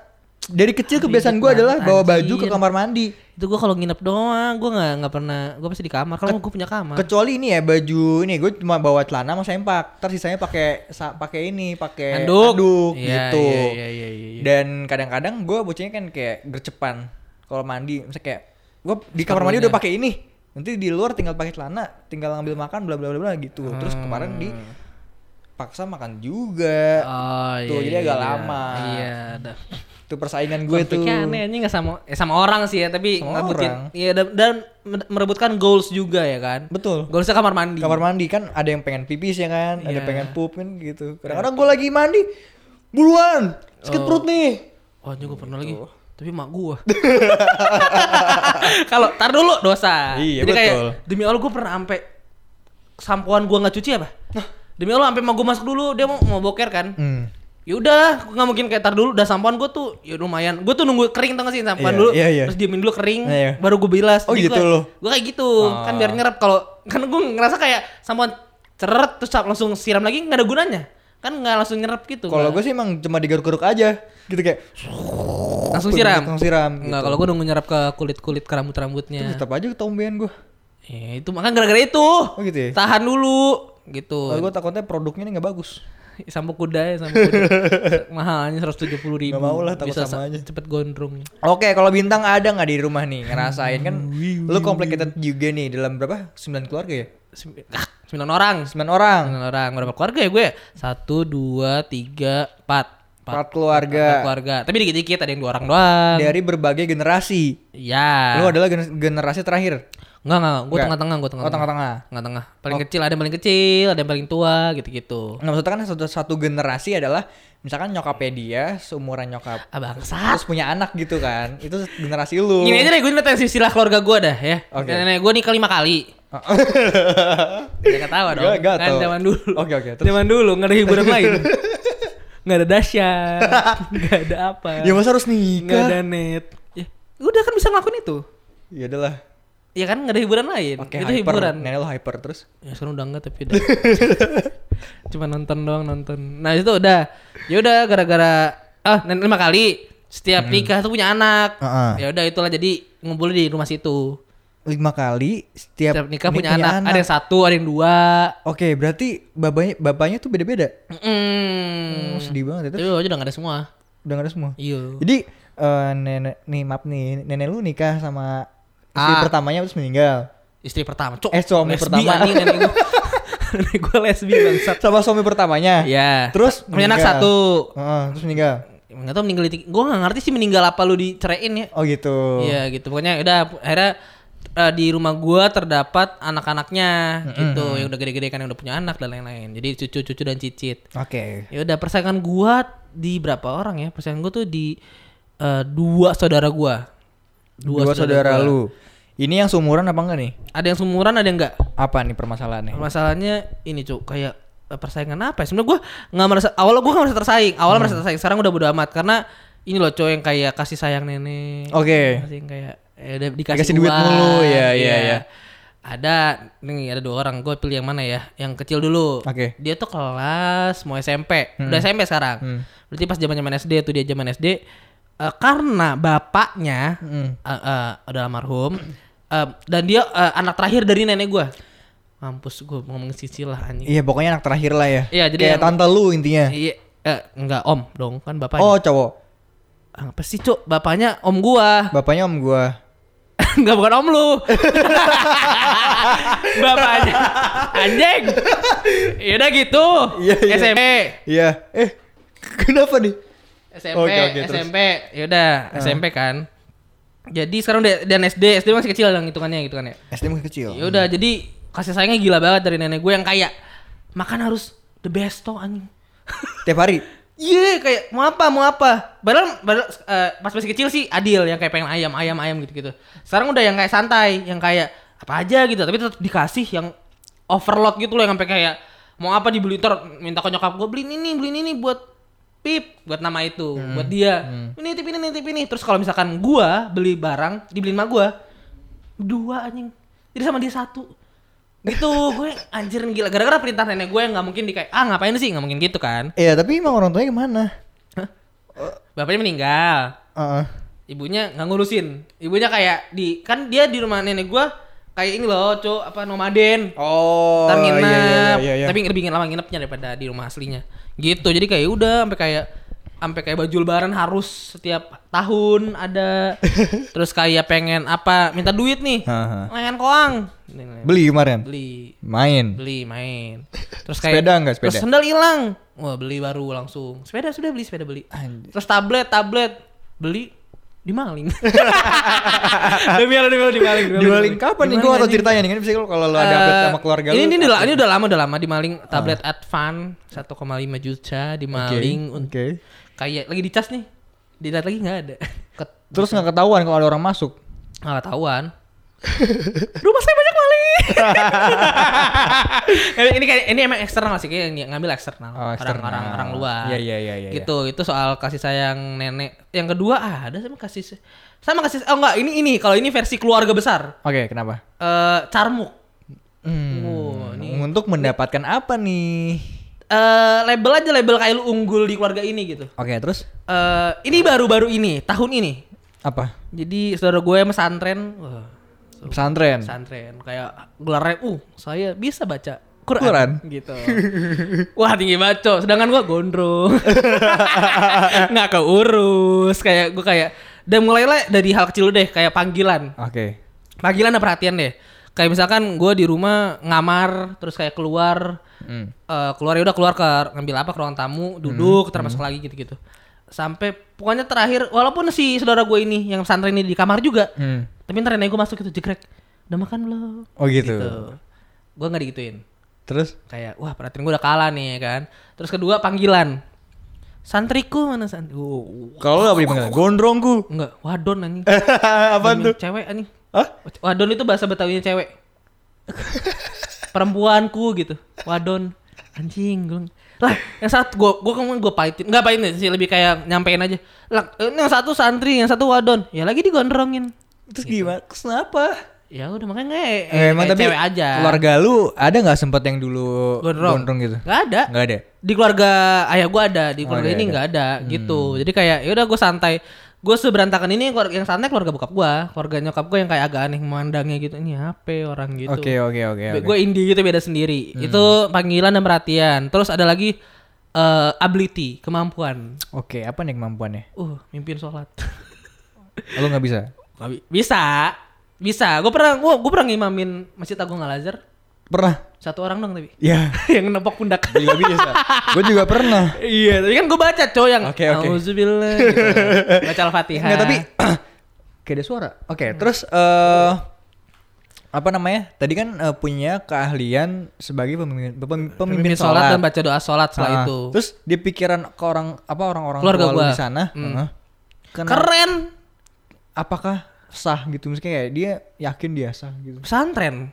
Dari kecil kebiasaan gue adalah bawa baju ke kamar mandi.
Itu gua kalau nginep doang, gua nggak nggak pernah, gua pasti di kamar. Kalau gua punya kamar.
Kecuali ini ya baju ini gue cuma bawa celana sama sempak. Terus sisanya pakai pakai ini, pakai
Handuk. Iya,
gitu.
iya, iya, iya, iya, iya.
Dan kadang-kadang gue bocahnya kan kayak gercepan kalau mandi, misalnya kayak gue di kamar mandi udah pakai ini. Nanti di luar tinggal pakai celana, tinggal ngambil makan bla bla bla bla gitu. Terus kemarin di paksa makan juga.
Oh
Tuh, jadi agak lama.
Iya, ada.
Itu persaingan gue tuh.
Aneh anjing nggak sama eh, sama orang sih ya, tapi
Sama
ngerebutin.
orang.
Iya dan, dan merebutkan goals juga ya kan.
Betul.
Goalsnya kamar mandi.
Kamar mandi kan ada yang pengen pipis ya kan, ada
Iya.
pengen pup kan gitu. Kadang-kadang gue lagi mandi, buruan, sakit
Oh.
perut nih.
Oh, anjing gua pernah lagi. Tapi mak gua. Kalau tar dulu dosa.
Iya,
Jadi kayak
betul.
demi Allah gua pernah sampai sampoan gua nggak cuci apa? Demi Allah sampai mau gua masuk dulu dia mau mau boker kan.
Hmm.
Ya udah, gua nggak mungkin kayak tar dulu udah sampoan gua tuh ya lumayan. Gua tuh nunggu kering tau gak sih sampoan
Iya,
dulu.
iya, iya.
Terus diemin dulu kering,
Iya.
baru gua bilas.
Oh,
Jadi
gitu
gua,
lo?
Gua kayak gitu. Kan
Oh.
biar nyerap kalau kan gua ngerasa kayak sampoan ceret terus langsung siram lagi nggak ada gunanya. Kan nggak langsung nyerap gitu.
Kalau
nggak.
gue sih emang cuma digaruk-garuk aja, gitu kayak.
Langsung siram.
Langsung siram. Gitu.
kalau gue nunggu nyerap ke kulit-kulit ke rambut-rambutnya.
tetap aja ketombean gue.
Ya, itu makanya gara-gara itu.
Oh gitu ya.
Tahan dulu gitu.
Kalau gue takutnya produknya ini nggak bagus.
Sampo kuda ya, sampo kuda. Mahalnya 170 ribu.
Nggak mau lah, takut
Bisa
sama
sa-
aja.
Cepet gondrong.
Oke, kalau bintang ada nggak di rumah nih ngerasain kan? Lu complicated juga nih dalam berapa? 9 keluarga ya?
Ah, Sembilan orang.
9 orang.
Sembilan orang. Berapa keluarga ya gue? Satu, dua, tiga, empat.
Empat keluarga.
Empat keluarga. Tapi dikit-dikit ada yang dua orang doang.
Dari berbagai generasi.
Ya.
Lu adalah gener- generasi terakhir.
Enggak, enggak. Gue
Enggak.
tengah-tengah, gue
Oh,
tengah-tengah.
tengah-tengah.
Tengah-tengah. Paling kecil, ada yang paling kecil, ada yang paling tua, gitu-gitu.
Nah, maksudnya kan satu, satu generasi adalah misalkan nyokapnya dia seumuran nyokap
Ah, bangsat.
terus punya anak gitu kan. Itu generasi lu.
Gini aja deh, gue ngetes silsilah keluarga gue dah ya.
Oke.
Nenek gue nikah lima kali. Jangan ketawa dong.
Gak- gak
kan zaman dulu.
Oke, oke, terus?
Zaman dulu nggak ada hiburan lain. Nggak ada dahsyat, nggak ada apa.
Ya masa harus
Nggak ada
nikah?
net. Ya, udah kan bisa ngelakuin itu.
Ya udahlah.
Ya kan nggak ada hiburan lain.
Oke,
itu
hyper.
hiburan.
Nenek lu hyper terus.
Ya sekarang udah enggak tapi udah. Cuma nonton doang nonton. Nah itu udah. Ya udah gara-gara ah nenek lima kali setiap nikah tuh punya anak.
Heeh.
Ya udah itulah jadi ngumpul di rumah situ.
Lima kali setiap,
Setiap nikah
ni-
punya, anak. Ada yang satu, ada yang dua.
Oke, berarti bapaknya bapaknya tuh beda-beda.
Mm.
Oh, sedih banget itu.
aja udah gak ada semua.
Udah gak ada semua.
Iya.
Jadi eh, nenek nih maaf nih, nenek lu nikah sama istri
Ah.
pertamanya terus meninggal.
Istri pertama. Cok.
Eh, suami
lesbi
pertama.
anjing, nenek gue. nenek gue lesbi bangsat.
Sama suami pertamanya.
Iya.
Terus
punya anak satu.
Heeh, terus meninggal.
Enggak tahu meninggal di Gue gak ngerti sih meninggal apa lu diceraiin ya.
Oh gitu.
Iya gitu pokoknya udah akhirnya eh, di rumah gua terdapat anak-anaknya gitu yang udah gede-gede kan yang udah punya anak dan lain-lain. Jadi cucu-cucu dan cicit.
Oke.
Ya udah persaingan gua di berapa orang ya? Persaingan gua tuh di eh, dua saudara gua.
Dua, saudara,
gua.
lu. Ini yang seumuran apa enggak nih?
Ada yang seumuran ada yang enggak.
Apa nih permasalahannya?
Masalahnya ini cuk kayak eh, persaingan apa ya? Sebenarnya gua nggak merasa awalnya gua nggak merasa tersaing. Awalnya merasa tersaing. Sekarang udah bodo amat karena ini loh cowok yang kayak kasih sayang nenek.
Oke.
Kasih yang kayak eh, udah dikasih,
Dikasih duit mulu, ya, ya, ya.
Ada nih ada dua orang. Gue pilih yang mana ya? Yang kecil dulu.
Oke.
Dia tuh kelas mau SMP. Udah SMP sekarang.
Hmm.
Berarti pas zaman zaman SD tuh dia zaman SD. Eh, karena bapaknya
Hmm.
eh, eh, udah almarhum eh, dan dia eh, anak terakhir dari nenek gue. Mampus gue ngomong sisilah anjing.
Iya, pokoknya anak terakhir lah ya.
Iya, jadi
Kayak
yang-
tante lu intinya.
Iya, eh, enggak om dong kan bapaknya.
Oh, cowok.
apa sih cuk? Bapaknya om gua.
Bapaknya om gua.
Enggak bukan om lu. Bapaknya anjing. Ya udah gitu.
Iya, iya.
SMP.
Iya. Eh, kenapa nih?
SMP,
Oke, oke, terus.
SMP. Ya udah, SMP kan. Jadi sekarang udah dan SD, SD masih kecil yang hitungannya gitu kan ya.
SD masih kecil.
Ya udah, jadi kasih sayangnya gila banget dari nenek gue yang kayak makan harus the best toh anjing.
Tiap hari.
Iya kayak mau apa mau apa. Padahal, padahal eh, pas masih kecil sih adil yang kayak pengen ayam ayam ayam gitu gitu. Sekarang udah yang kayak santai, yang kayak apa aja gitu. Tapi tetap dikasih yang overload gitu loh yang sampai kayak mau apa dibeli ntar minta ke nyokap gue beliin ini beliin ini buat pip buat nama itu buat dia. Ini tip ini ini tip ini. Terus kalau misalkan gua beli barang dibeliin sama gua dua anjing. Jadi sama dia satu. Gitu gue anjir gila. Gara-gara perintah nenek gue yang nggak mungkin di kayak ah ngapain sih? Nggak mungkin gitu kan.
Iya, tapi emang orang tuanya ke mana?
bapaknya meninggal.
Heeh.
ibunya nggak ngurusin. Ibunya kayak di kan dia di rumah nenek gua kayak ini loh cowok apa nomaden.
Oh,
ntar nginep.
iya, iya, iya, iya.
tapi lebih lama nginepnya daripada di rumah aslinya gitu. Jadi kayak udah sampai kayak sampai kayak baju lebaran harus setiap tahun ada. Terus kayak pengen apa minta duit nih. Pengen koang.
Beli kemarin.
beli.
Main.
beli main. Terus kayak
Sepeda nggak, sepeda?
terus sendal hilang. Wah beli baru langsung. Sepeda sudah beli sepeda beli.
Anjir.
terus tablet tablet. Beli dimaling. Demi Allah demi Allah dimaling
Dimaling kapan nih? Gua atau ceritanya nih. Kan bisa kalau lu ada update sama keluarga
Eh, ini,
lu.
ini, udah, ini udah lama udah lama dimaling tablet Advan 1,5 juta dimaling
Oke.
untuk kayak lagi dicas nih. Dilihat lagi nggak ada. Ket,
Terus nggak ketahuan kalau ada orang masuk.
nggak ketahuan. Rumah saya banyak ini ini kayak ini emang eksternal sih kayak ngambil eksternal
Oh,
orang-orang orang luar
Iya, iya, iya, iya,
gitu itu soal kasih sayang nenek yang kedua ah, ada sama kasih sama kasih oh enggak ini ini kalau ini versi keluarga besar
Oke, kenapa?
eh carmuk
Hmm,
Oh, ini-
untuk mendapatkan apa nih?
eh label aja label kayak lu unggul di keluarga ini gitu.
Oke, terus
Eh ini baru-baru ini, tahun ini.
apa?
Jadi saudara gue pesantren, wah,
Pesantren.
pesantren kayak gelarnya, uh saya bisa baca Quran,
Quran.
gitu. Wah tinggi baco, sedangkan gue gondrong, nggak keurus, kayak gue kayak dan mulailah dari hal kecil deh, kayak panggilan,
Oke.
panggilan ada perhatian deh. Kayak misalkan gue di rumah ngamar, terus kayak keluar,
Hmm.
eh, keluar ya udah keluar ke ngambil apa ke ruang tamu, duduk, ntar masuk lagi gitu-gitu. Sampai pokoknya terakhir, walaupun si saudara gue ini yang pesantren ini di kamar juga,
Hmm.
tapi ntar nenek gue masuk gitu jegrek. Udah makan belum?
Oh gitu.
Gue nggak digituin.
Terus
Kayak wah perhatian gue udah kalah nih ya kan. Terus kedua panggilan. Santriku mana santri? Oh,
kalau lu gak boleh dipanggil gondrongku.
enggak, wadon anjing. Demi
tuh?
Cewek anjing.
Hah?
Wadon itu bahasa Betawinya cewek. Perempuanku gitu. Wadon. Anjing gue. Lah, yang satu gue gue kemarin gue pahitin. Enggak pahitin sih, lebih kayak nyampein aja. Lah, yang satu santri, yang satu wadon. Ya lagi digondrongin.
Terus gimana? Terus Kenapa?
Ya udah makanya kayak,
Eh, emang
kayak
tapi
cewek aja.
keluarga lu ada nggak sempet yang dulu
Gondrong.
gondrong gitu?
Gak ada.
Nggak ada.
Di keluarga ayah gue ada, di
Oh,
keluarga
ada,
ini
ada.
nggak ada, gitu. Jadi kayak ya udah gue santai. Gue seberantakan ini yang santai keluarga bokap gue, keluarga nyokap gue yang kayak agak aneh memandangnya gitu. Ini ya orang gitu.
Oke oke oke.
Gue indie gitu beda sendiri. Itu panggilan dan perhatian. Terus ada lagi eh, ability, kemampuan.
Oke, apa nih kemampuannya?
Uh, mimpin sholat.
Lu nggak bisa?
Bisa, bisa. Gue pernah, gue gue pernah ngimamin masjid Agung Al Azhar.
Pernah?
Satu orang dong tapi
Ya.
yang nepok pundak.
Gue juga bisa. Gue juga pernah.
Iya, tapi kan gue baca coy yang
Oke, oke.
Auzubillah gitu. Baca Al-Fatihah.
Nggak tapi kayak ada suara. Oke, terus eh apa namanya? Tadi kan eh, punya keahlian sebagai pemimpin pemimpin, pemimpin
Pemimpin sholat dan baca doa sholat setelah
Ah,
itu.
Terus di pikiran ke orang apa orang-orang
Keluarga
tua
gua.
di sana,
Hmm.
Kenapa-
Keren.
apakah sah gitu? Misalnya kayak dia yakin dia sah gitu.
Pesantren.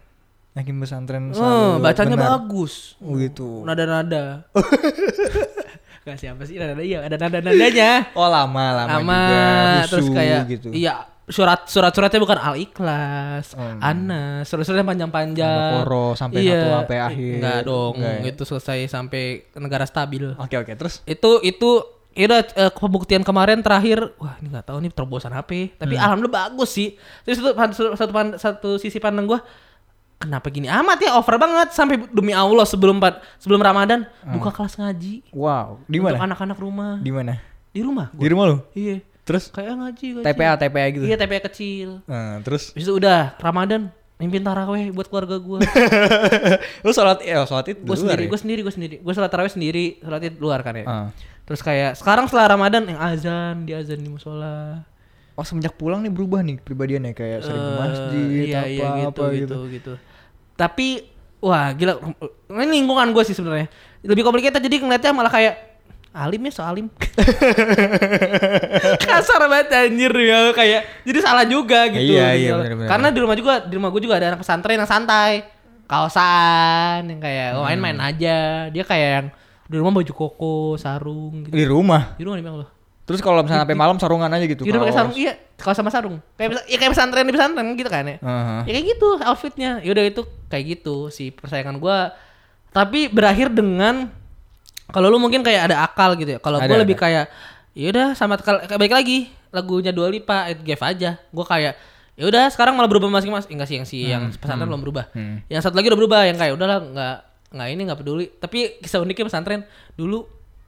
Yakin pesantren
Oh,
selalu
bacanya
benar.
bagus.
Oh, gitu.
Nada-nada. Gak siapa sih nada-nada iya, ada nada-nadanya.
Oh lama lama,
Lama,
juga
terus
khusyuk
kayak
gitu.
iya surat surat suratnya bukan al ikhlas,
Hmm.
Anas, surat suratnya panjang-panjang.
Al-Baqarah sampai satu sampai akhir.
Enggak dong,
Enggak ya?
itu selesai sampai negara stabil.
Oke oke terus
itu itu ya udah eh, pembuktian kemarin terakhir wah ini nggak tahu nih terobosan apa ya. tapi
Hmm.
alhamdulillah bagus sih terus satu satu satu, satu sisi pandang gua kenapa gini amat ya over banget sampai demi Allah sebelum sebelum Ramadan buka kelas ngaji
wow di
untuk
mana?
anak-anak rumah
Di mana?
di rumah
Di
gua.
rumah lu?
iya
Terus
kayak ngaji, ngaji.
TPA TPA gitu.
iya TPA kecil
Nah, terus
Habis itu udah Ramadan mimpin taraweh buat keluarga gua
lu sholat ya sholat itu
gue
di
sendiri
ya?
gue sendiri gue sendiri gue sholat taraweh sendiri sholat id luar kan ya
Ah.
Terus kayak sekarang setelah Ramadan yang azan, di azan di musola.
Oh semenjak pulang nih berubah nih kepribadiannya kayak sering ke
Eh,
masjid
iya,
apa
iya, gitu,
apa gitu.
gitu, gitu. Tapi wah gila ini lingkungan gue sih sebenarnya. Lebih complicated jadi ngeliatnya malah kayak alim ya so alim. Kasar banget anjir ya kayak jadi salah juga gitu.
Iya, iya,
gitu.
bener-bener.
Karena di rumah juga di rumah gue juga ada anak pesantren yang santai. Kaosan yang kayak oh, main-main
Hmm.
aja. Dia kayak yang di rumah baju koko, sarung gitu.
Di rumah.
Di rumah nih Bang lo.
Terus kalau misalnya sampai malam sarungan aja gitu.
Iya udah pakai sarung iya, kalau sama sarung. Kayak ya kayak pesantren di pesantren gitu kan ya.
Aha.
Ya kayak gitu outfitnya. Ya udah itu kayak gitu si persaingan gua. Tapi berakhir dengan kalau lu mungkin kayak ada akal gitu ya. Kalau
Ada,
gua lebih kayak ya udah sama kayak baik lagi lagunya Dua Lipa It Gave aja. Gua kayak ya udah sekarang malah berubah masing-masing. Enggak sih yang si yang pesantren belum berubah.
hmm.
Yang satu lagi udah berubah yang kayak udahlah nggak nggak ini nggak peduli. Tapi kisah uniknya pesantren dulu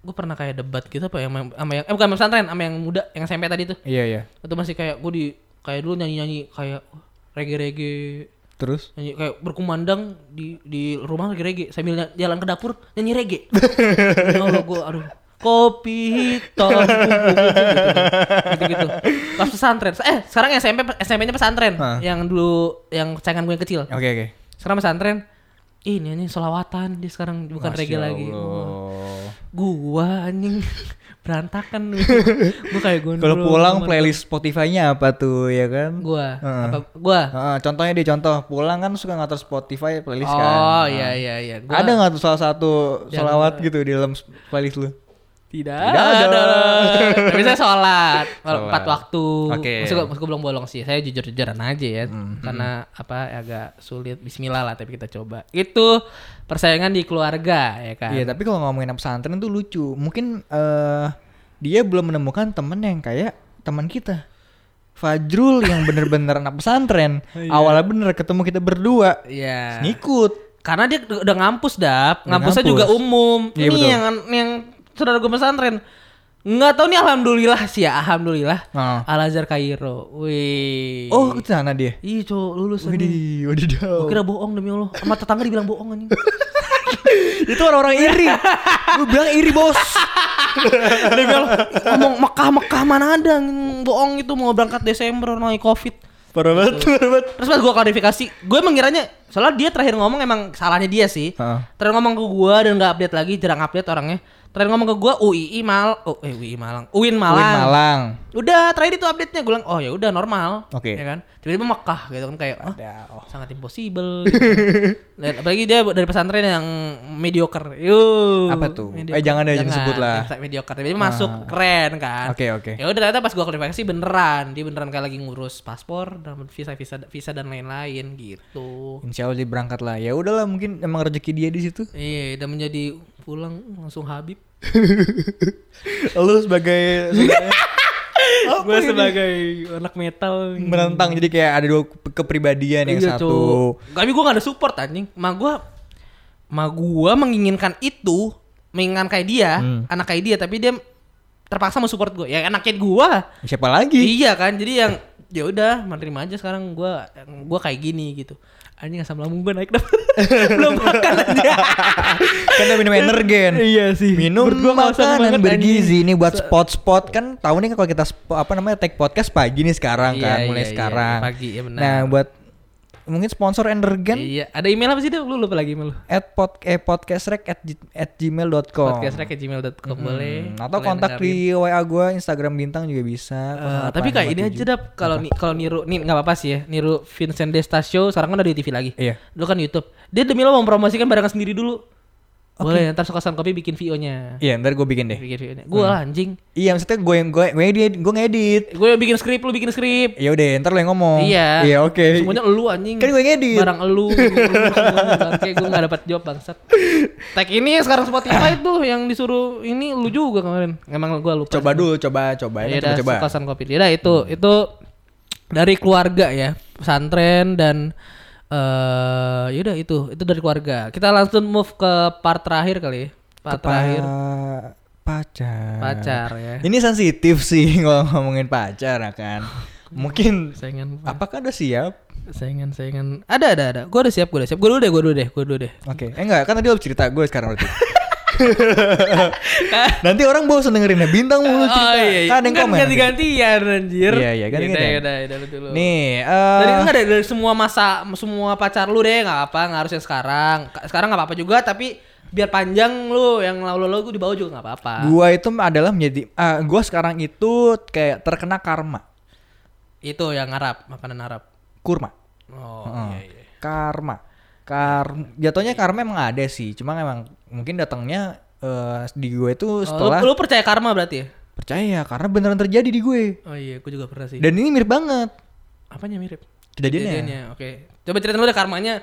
gue pernah kayak debat gitu apa yang sama yang eh bukan pesantren sama yang muda yang SMP tadi tuh.
Iya iya.
itu masih kayak gue di kayak dulu nyanyi nyanyi kayak reggae reggae
Terus?
Nyanyi kayak berkumandang di di rumah reggae reggae sambil jalan ke dapur nyanyi reggae. Ya Allah gue aduh kopi hitam gitu gitu pas pesantren. Eh sekarang SMP SMP nya pesantren
Hah.
yang dulu yang sayangan gue yang kecil.
Oke oke.
sekarang pesantren ini ini solawatan dia sekarang bukan
Masya
reggae lagi.
Allah.
Gua anjing berantakan gua kayak gondrong
Kalau pulang playlist Spotify-nya apa tuh ya kan?
gua
Heeh.
apa gua
Heeh, contohnya deh contoh pulang kan suka ngatur Spotify playlist
oh
kan.
iya
Heeh.
iya iya Gua
Ada nggak tuh salah satu
gua-
gitu di dalam playlist lu?
Tidak,
Tidak
ada.
ada.
Tapi saya sholat
Sholat.
empat waktu. Maksud maksud gue belum bolong sih. Saya jujur-jujuran aja ya.
Hmm,
Karena apa agak sulit. Bismillah lah tapi kita coba. Itu persaingan di keluarga ya kan.
Iya, tapi kalau ngomongin pesantren tuh lucu. Mungkin eh dia belum menemukan temen yang kayak teman kita. Fajrul yang bener-bener anak pesantren. Awalnya bener ketemu kita berdua.
Iya.
Ngikut.
Karena dia udah ngampus dap, ngampusnya
ngampus.
juga umum.
Iya,
ini
betul.
yang yang saudara gue pesantren. Nggak tahu nih alhamdulillah sih ya, alhamdulillah.
Ah.
Al Azhar Kairo. Wih.
Oh, ke sana dia.
Iya cowok lulus.
Widih, wadidaw.
Gue kira bohong demi Allah. Sama tetangga dibilang bohong anjing.
Itu orang-orang iri. Gue bilang iri, Bos.
Demi Allah. Ngomong Mekah Mekah mana ada bohong itu mau berangkat Desember lagi Covid.
Parah banget, parah banget.
Terus pas gue klarifikasi, gue mengiranya soalnya dia terakhir ngomong emang salahnya dia sih.
Heeh.
Terakhir ngomong ke gue dan nggak update lagi, jarang update orangnya. Terakhir ngomong ke gue UII Mal, oh eh UII Malang, UIN Malang.
Win Malang.
Udah terakhir itu update-nya gue bilang, oh ya udah normal.
Oke.
Ya kan? Tiba-tiba Mekah gitu kan kayak, oh,
Wadaw.
sangat impossible. gitu. Dan apalagi dia dari pesantren yang mediocre. Yuh.
Apa tuh? Eh, jangan deh, jangan sebut lah.
yang mediocre. Tiba-tiba masuk keren kan.
Oke, oke.
Ya udah ternyata pas gua klarifikasi beneran, dia beneran kayak lagi ngurus paspor, dan visa visa visa dan lain-lain gitu.
Insya Allah dia berangkat lah. Ya udahlah, mungkin emang rezeki dia di situ.
Iya, dan menjadi pulang langsung Habib.
Lu sebagai
Gue sebagai anak metal
menentang jadi kayak ada dua ke- kepribadian yang
Iya,
satu.
Cuk. Tapi gue gak ada support anjing. Ma gue Ma gue menginginkan itu, menginginkan kayak dia,
Hmm.
anak kayak dia, tapi dia terpaksa mau support gue. Ya anaknya gue.
Siapa lagi?
Iya kan, jadi yang ya udah menerima aja sekarang gue gue kayak gini gitu. Anjing asam lambung gue naik dah. Belum makan aja.
kan udah minum energen.
Iya sih.
Minum
Menurut gua
makanan
banget,
bergizi ini buat spot-spot kan tahu nih kalau kita apa namanya take podcast pagi nih sekarang
Iya,
kan
iya,
mulai
iya,
sekarang.
pagi, benar.
Nah, buat mungkin sponsor energen
Iya, ada email apa sih dia? Lu lupa lagi email lu.
at pod eh podcastrek at, at gmail.com
Podcastrek@gmail.com boleh.
Hmm, atau
Kalian
kontak
dengerin.
di WA gua Instagram bintang juga bisa.
Eh, tapi kayak ini aja dap kalau ni kalau niru nih nggak apa-apa sih ya niru Vincent Destasio sekarang kan udah di TV lagi
Iya.
dulu kan YouTube dia demi lo mempromosikan barangan sendiri dulu boleh ntar suka kopi bikin VO nya
Iya, ntar gue bikin deh.
bikin VO nya gue lah anjing
Iya, maksudnya gue yang gue gue edit, gue ngedit.
gue yang bikin skrip lu bikin skrip
Ya udah, ntar lo yang ngomong.
iya
Iya, oke.
semuanya elu anjing
Kan gue yang edit.
barang elu semuanya bangke gue nggak dapat job bangsat tag ini sekarang Spotify tuh yang disuruh ini lu juga kemarin emang gue lupa
Coba dulu, coba coba
Ya
coba coba.
kosan kopi. Ya itu itu dari keluarga ya, pesantren dan eh ya udah itu itu dari keluarga. Kita langsung move ke part terakhir kali. Part terakhir
Pa- pacar.
pacar ya.
Ini sensitif sih kalau ngomongin pacar ya kan. Mungkin
Saingan
apakah udah siap?
saingan saingan ada ada ada. Gue udah siap, gue udah siap. Gue dulu deh, gue dulu deh, gue dulu deh.
Oke, eh enggak, kan tadi lo cerita gue sekarang berarti. Nanti orang bosan dengerin ya bintang mulu cerita. Kan ada yang komen.
ganti-gantian anjir.
Iya, iya, ganti-gantian.
Lu dulu.
Nih,
Dari
eh
enggak dari, dari semua masa semua pacar lu deh nggak apa nggak harus yang sekarang. Ka- Sekarang nggak apa-apa juga tapi biar panjang lu yang lalu-lalu di bawah juga nggak apa-apa.
gua itu adalah menjadi ah gua sekarang itu kayak terkena karma.
Itu yang Arab, makanan Arab.
Kurma.
Oh
Heeh.
iya iya.
Karma. Kar jatuhnya karma emang ada sih, cuma emang mungkin datangnya eh, di gue itu
Oh, lu,
setelah
lu percaya karma berarti ya?
percaya karena beneran terjadi di gue.
Oh iya, gue juga pernah sih.
Dan ini mirip banget
Apanya mirip?
kejadiannya.
Oke. Coba ceritain lu deh karmanya.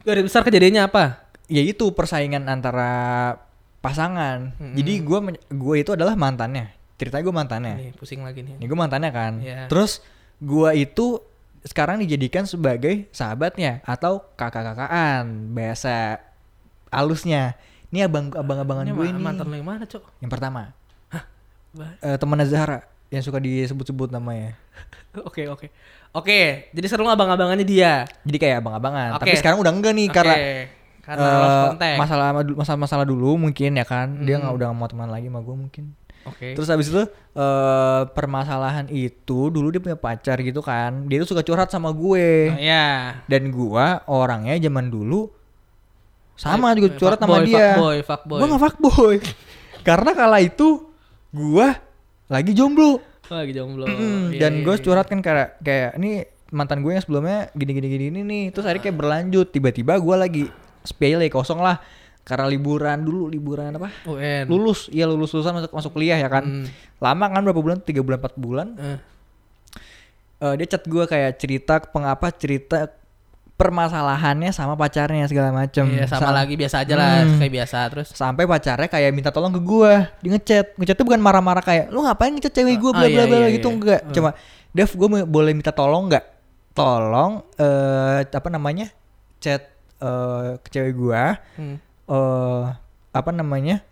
Garis besar kejadiannya apa?
Ya itu persaingan antara pasangan. Jadi gue gue itu adalah mantannya. Ceritanya gue mantannya.
Nih, pusing lagi nih.
Ini gue mantannya kan.
Iya.
Terus gue itu sekarang dijadikan sebagai sahabatnya atau kakak-kakaan bahasa halusnya. Ini abang abang-abangan
Ini
gue ini.
mantan yang mana, Cok?
Yang pertama,
Ba-
eh temannya Zahra yang suka disebut-sebut namanya.
Oke, oke. Oke, jadi seru abang-abangannya dia.
Jadi kayak abang-abangan.
Oke.
Tapi sekarang udah enggak nih
Oke.
karena
karena contact.
masalah masalah masalah dulu mungkin ya kan. Dia
Hmm.
nggak udah mau teman lagi sama gue mungkin.
Oke.
Terus habis itu eh permasalahan itu dulu dia punya pacar gitu kan. Dia tuh suka curhat sama gue.
Nah, ya.
Dan gua orangnya zaman dulu sama juga
Fuckboy,
curhat sama dia.
Fuckboy, fuckboy.
Gua gak fuckboy. Karena kala itu gua lagi jomblo.
Lagi jomblo.
Mm,
Iya,
dan
iya,
gue
iya.
curhat kan kayak kayak ini mantan gue yang sebelumnya gini gini gini ini nih. Terus akhirnya kayak berlanjut tiba-tiba gua lagi sepele kosong lah. karena liburan dulu liburan apa
UN.
lulus iya lulus lulusan masuk masuk kuliah ya kan
Hmm.
lama kan berapa bulan tiga bulan empat bulan
Eh,
Eh, dia chat gue kayak cerita pengapa cerita permasalahannya sama pacarnya segala macem
Iya sama
Sa-
lagi biasa aja lah
Hmm.
kayak biasa terus.
sampai pacarnya kayak minta tolong ke gue dia ngechat ngechatnya bukan marah-marah kayak lu ngapain ngechat cewek gue
Oh,
bla
iya,
bla bla
iya,
gitu
iya.
enggak
Hmm.
cuma Dev gue boleh minta tolong nggak tolong eh apa namanya chat eh ke cewek gue
Hmm.
eh apa namanya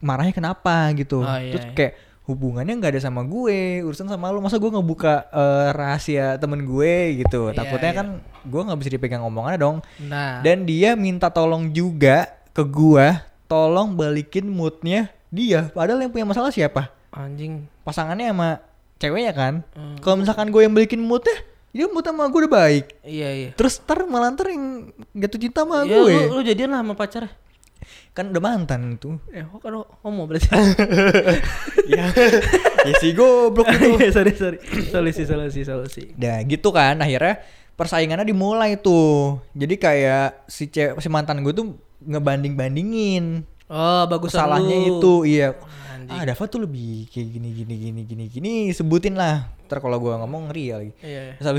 marahnya kenapa gitu
Oh, iya,
terus
iya.
kayak hubungannya nggak ada sama gue urusan sama lu masa gue ngebuka eh, rahasia temen gue gitu
Iya,
takutnya
iya.
kan gue nggak bisa dipegang omongannya dong
Nah.
dan dia minta tolong juga ke gua tolong balikin moodnya dia padahal yang punya masalah siapa
anjing.
pasangannya sama ceweknya kan
Hmm.
kalau misalkan gue yang balikin moodnya dia mood sama gue udah baik
Iya iya.
terus ntar malah ntar yang jatuh cinta sama
Ya,
gue
lu, lu jadian lah sama pacar.
Kan udah mantan tuh
Eh, kok kan homo berarti.
ya ya si goblok itu
sorry sorry. Solusi solusi solusi.
Nah gitu kan akhirnya persaingannya dimulai tuh. Jadi kayak si ce- si mantan gue tuh ngebanding bandingin
Oh, bagus
salahnya itu iya.
Anjing.
Ah Dava tuh lebih kayak gini gini gini gini gini sebutin lah. Ntar kalau gue ngomong ngeri ya lagi.
Iya. iya.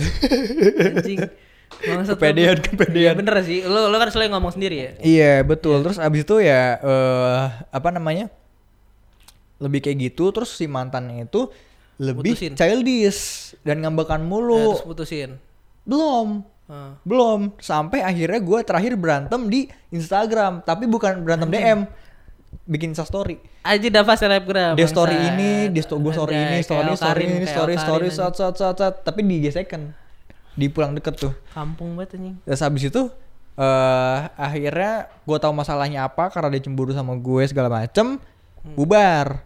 Anjing. Lu.
Kepedean, kepedean.
Iya, bener sih. Lu lu kan selalu ngomong sendiri ya.
Iya betul. Terus abis itu ya eh apa namanya? Lebih kayak gitu. Terus si mantannya itu lebih
Putusin.
childish dan ngambekan
Ya,
mulu.
terus putusin.
Belum.
Ah.
Belum. Sampai akhirnya gue terakhir berantem di Instagram. Tapi bukan berantem DM. Bikin Insta story.
Aji Dava selebgram.
Dia story ini, dia sto gue story
Anjay,
ini, story
kayak
story
Karin,
ini,
kayak
story
Karin,
story,
anjing.
sat sat sat sat. Tapi di gesekan. Di pulang deket tuh.
Kampung banget anjing.
Terus habis itu eh akhirnya gue tahu masalahnya apa karena dia cemburu sama gue segala macem
Hmm.
bubar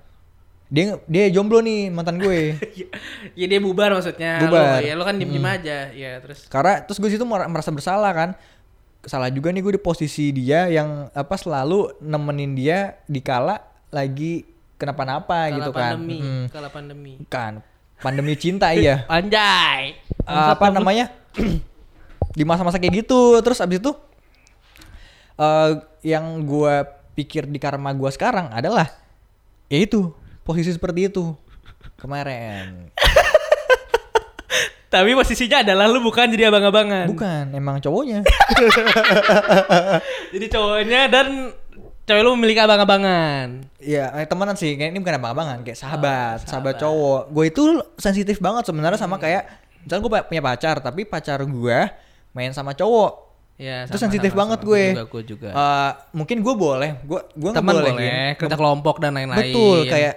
dia dia jomblo nih mantan gue
Ya dia bubar maksudnya.
Bubar.
Lu, ya lu kan diem-diem aja. Ya terus.
karena terus gue situ mer- merasa bersalah kan salah juga nih gue di posisi dia yang apa selalu nemenin dia di kala lagi kenapa-napa gitu kan
pandemi.
Mm,
Kala pandemi.
kan pandemi cinta iya.
Anjay.
Eh, apa namanya? Di masa-masa kayak gitu terus abis itu eh yang gue pikir di karma gue sekarang adalah ya itu posisi seperti itu kemarin.
Tapi posisinya adalah lu bukan jadi abang-abangan.
bukan emang cowoknya.
Jadi cowoknya dan cewek lu memiliki abang-abangan.
Iya, eh, temenan sih. Kayak ini bukan abang-abangan, kayak sahabat,
Oh,
sahabat
sahabat.
cowok. Gue itu sensitif banget sebenarnya sama kayak misalnya gue punya pacar, tapi pacar gue main sama cowok.
Ya,
Itu sensitif banget gue.
Gue juga, gue juga.
Eh, mungkin gue boleh, gue gue
Teman
ngebolehin.
boleh, kerja kelompok dan lain-lain.
Betul, kayak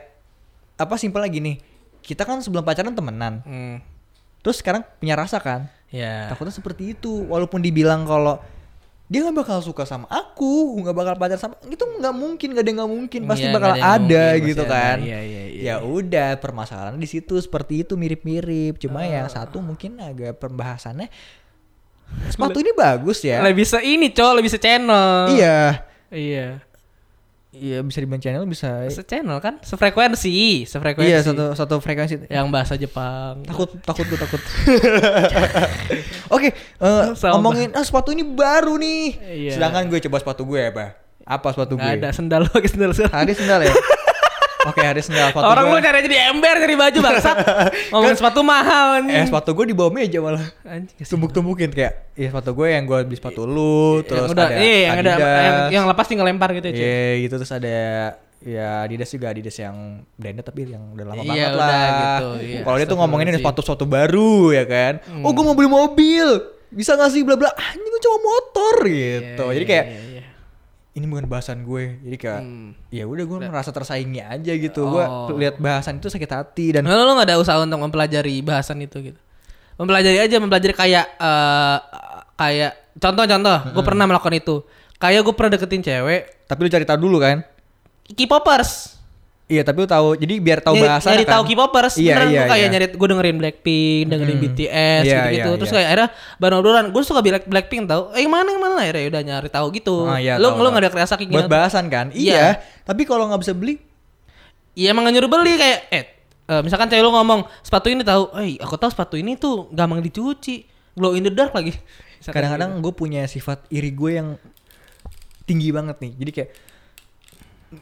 apa simpel lagi nih. Kita kan sebelum pacaran temenan.
Hmm.
Terus sekarang punya rasa kan?
Ya.
Takutnya seperti itu. Walaupun dibilang kalau dia nggak bakal suka sama aku, nggak bakal pacar sama itu nggak mungkin, nggak ada nggak mungkin, pasti
Iya,
bakal
ada
ada
mungkin,
gitu
pasti ada.
kan.
Iya, iya, iya.
Ya udah, permasalahan di situ seperti itu mirip-mirip. Cuma
Ah.
yang satu mungkin agak pembahasannya sepatu ini bagus ya.
Lebih se ini, Cok, lebih se channel.
Iya.
Iya.
Iya bisa di channel bisa.
Se channel kan, sefrekuensi, sefrekuensi.
Iya satu satu frekuensi.
yang bahasa Jepang.
Takut takut gue takut. Oke, eh,
Sama.
ngomongin ah sepatu ini baru nih.
Iya.
Sedangkan gue coba sepatu gue apa? Apa sepatu
Nggak
gue?
ada sendal pakai sendal sekarang.
Hari sendal ya. Oke, hari sendal sepatu
Orang
gue.
lu nyari aja di ember cari baju bangsat. Ngomongin sepatu mahal anjing.
Eh sepatu gue di bawah meja malah.
Anjing.
Tumbuk-tumbukin kayak ya sepatu gue yang gue beli sepatu lu, terus
yang udah,
ada
iya, yang ada yang, yang lepas tinggal lempar gitu ya.
Iya gitu terus ada ya Adidas juga Adidas yang branded tapi yang udah lama
Iya,
banget
udah
lah.
gitu, iya.
Kalau dia tuh ngomongin ini sepatu-sepatu baru ya kan. Oh gue mau beli mobil. Bisa gak sih bla bla. Anjing gue cuma motor gitu.
Iya,
Jadi
iya,
kayak
iya, iya.
Ini bukan bahasan gue. Jadi kayak
Hmm.
ya udah gue merasa tersaingi aja gitu. Gue
Oh.
lihat bahasan itu sakit hati dan
Nah, lu gak ada usaha untuk mempelajari bahasan itu gitu. Mempelajari aja, mempelajari kayak eh kayak contoh-contoh, gue pernah melakukan itu. Kayak gue pernah deketin cewek,
tapi lu cari tahu dulu kan.
K-popers.
Iya tapi lu tahu jadi biar tahu bahasa
nyari
kan.
tahu K-popers.
Iya,
Beneran
iya,
gue kayak
iya.
nyari gue dengerin Blackpink, dengerin
Hmm.
BTS
Iya,
gitu-gitu.
iya,
Terus
iya.
kayak akhirnya bahan obrolan, gue suka Black Blackpink tau. Eh mana yang mana akhirnya udah nyari tahu gitu.
Ah, iya,
lu
tahu,
lu
tahu.
gak ada kerasa kayak
Buat
gitu.
bahasan kan.
Iya.
Iya. Tapi kalau nggak bisa beli
Iya emang nyuruh beli kayak eh eh, misalkan cewek lu ngomong sepatu ini tahu, eh aku tahu sepatu ini tuh gampang dicuci, glow in the dark lagi.
Kadang-kadang gue punya sifat iri gue yang tinggi banget nih. Jadi kayak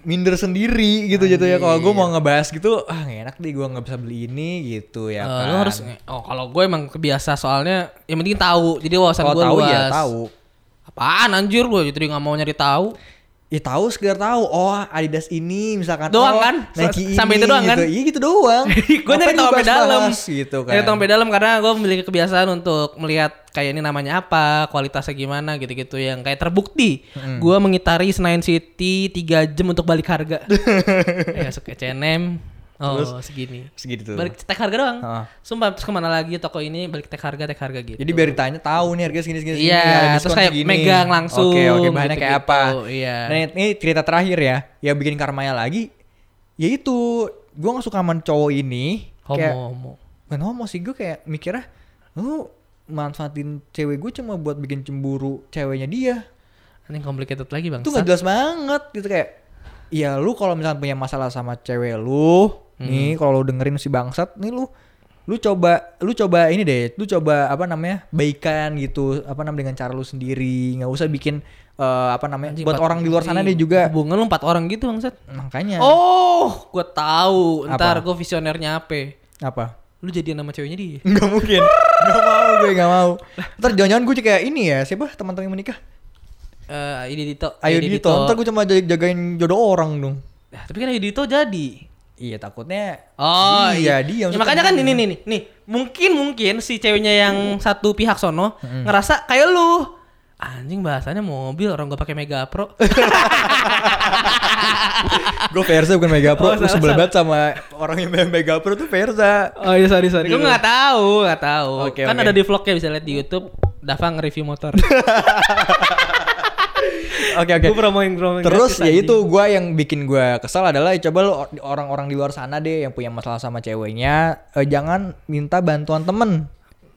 minder sendiri gitu gitu ya kalau gue mau ngebahas gitu ah nggak enak deh gue nggak bisa beli ini gitu ya
Eh,
kan.
lu harus oh kalau gue emang kebiasa soalnya yang penting tahu. Jadi wawasan gue
tahu
luas.
ya tahu.
Apaan anjir gue jadi nggak mau nyari tahu
Ya tahu sekedar tahu. Oh, Adidas ini misalkan
Doang
oh,
kan?
Nike
S- sampai
ini,
itu doang kan?
gitu. Iya gitu doang.
gue nyari tahu sampai dalam
gitu kan.
nyari tahu sampai dalam karena gue memiliki kebiasaan untuk melihat kayak ini namanya apa kualitasnya gimana gitu-gitu yang kayak terbukti gue mengitari Senayan City 3 jam untuk balik harga ya ke CNM oh segini
Segitu.
balik tek harga doang
Heeh.
sumpah terus ke mana lagi toko ini balik tek harga tek harga gitu
Jadi biar ditanya tahu nih harga segini segini. segini,
Iya,
ada
terus kayak
segini.
megang langsung,
Oke oke bahannya kayak
gitu-gitu,
apa?
iya.
Nah ini cerita terakhir ya, yang bikin karmaya lagi, ya itu gue gak suka sama cowok ini.
homo
Kayak,
homo
bukan homo sih gue kayak mikirnya, lu manfaatin cewek gue cuma buat bikin cemburu ceweknya dia.
ini complicated lagi bang
Itu gak jelas banget gitu kayak. Ya lu kalau misalnya punya masalah sama cewek lu,
Hmm.
nih kalau lu dengerin si bangsat, nih lu lu coba lu coba ini deh lu coba apa namanya baikan gitu apa namanya dengan cara lu sendiri nggak usah bikin eh, apa namanya
Anjing,
buat
empat-
orang di luar sana dia juga
hubungan lu empat orang gitu bangsat
makanya
Oh, gue tahu. Ntar
Apa?
gue visionernya apa?
apa
Lu jadian sama ceweknya dia.
nggak mungkin nggak mau gue nggak mau ntar jangan-jangan gue kayak ini ya siapa teman-teman yang menikah
Eh, ini Dito.
ayo
Ini
Dito ntar gue cuma jag- jagain jodoh orang dong
Nah, tapi kan Ayu Dito jadi.
Iya takutnya
Oh
iya dia
Ya, makanya kan ini nih nih nih. Mungkin mungkin si ceweknya yang satu pihak sono ngerasa kayak lu. Anjing bahasanya mobil orang gue pakai Mega Pro.
gue Versa bukan Mega Pro
Oh, salah,
sebel banget sama orang yang main Mega Pro tuh Versa
oh iya sorry sorry. Gue nggak tahu nggak tahu.
Oke,
kan
oke.
ada di vlognya bisa lihat di YouTube. Dava nge-review motor.
oke oke.
Gue promoin promoin.
Terus ya itu gue yang bikin gue kesal adalah ya coba lu or- orang-orang di luar sana deh yang punya masalah sama ceweknya eh, jangan minta bantuan temen.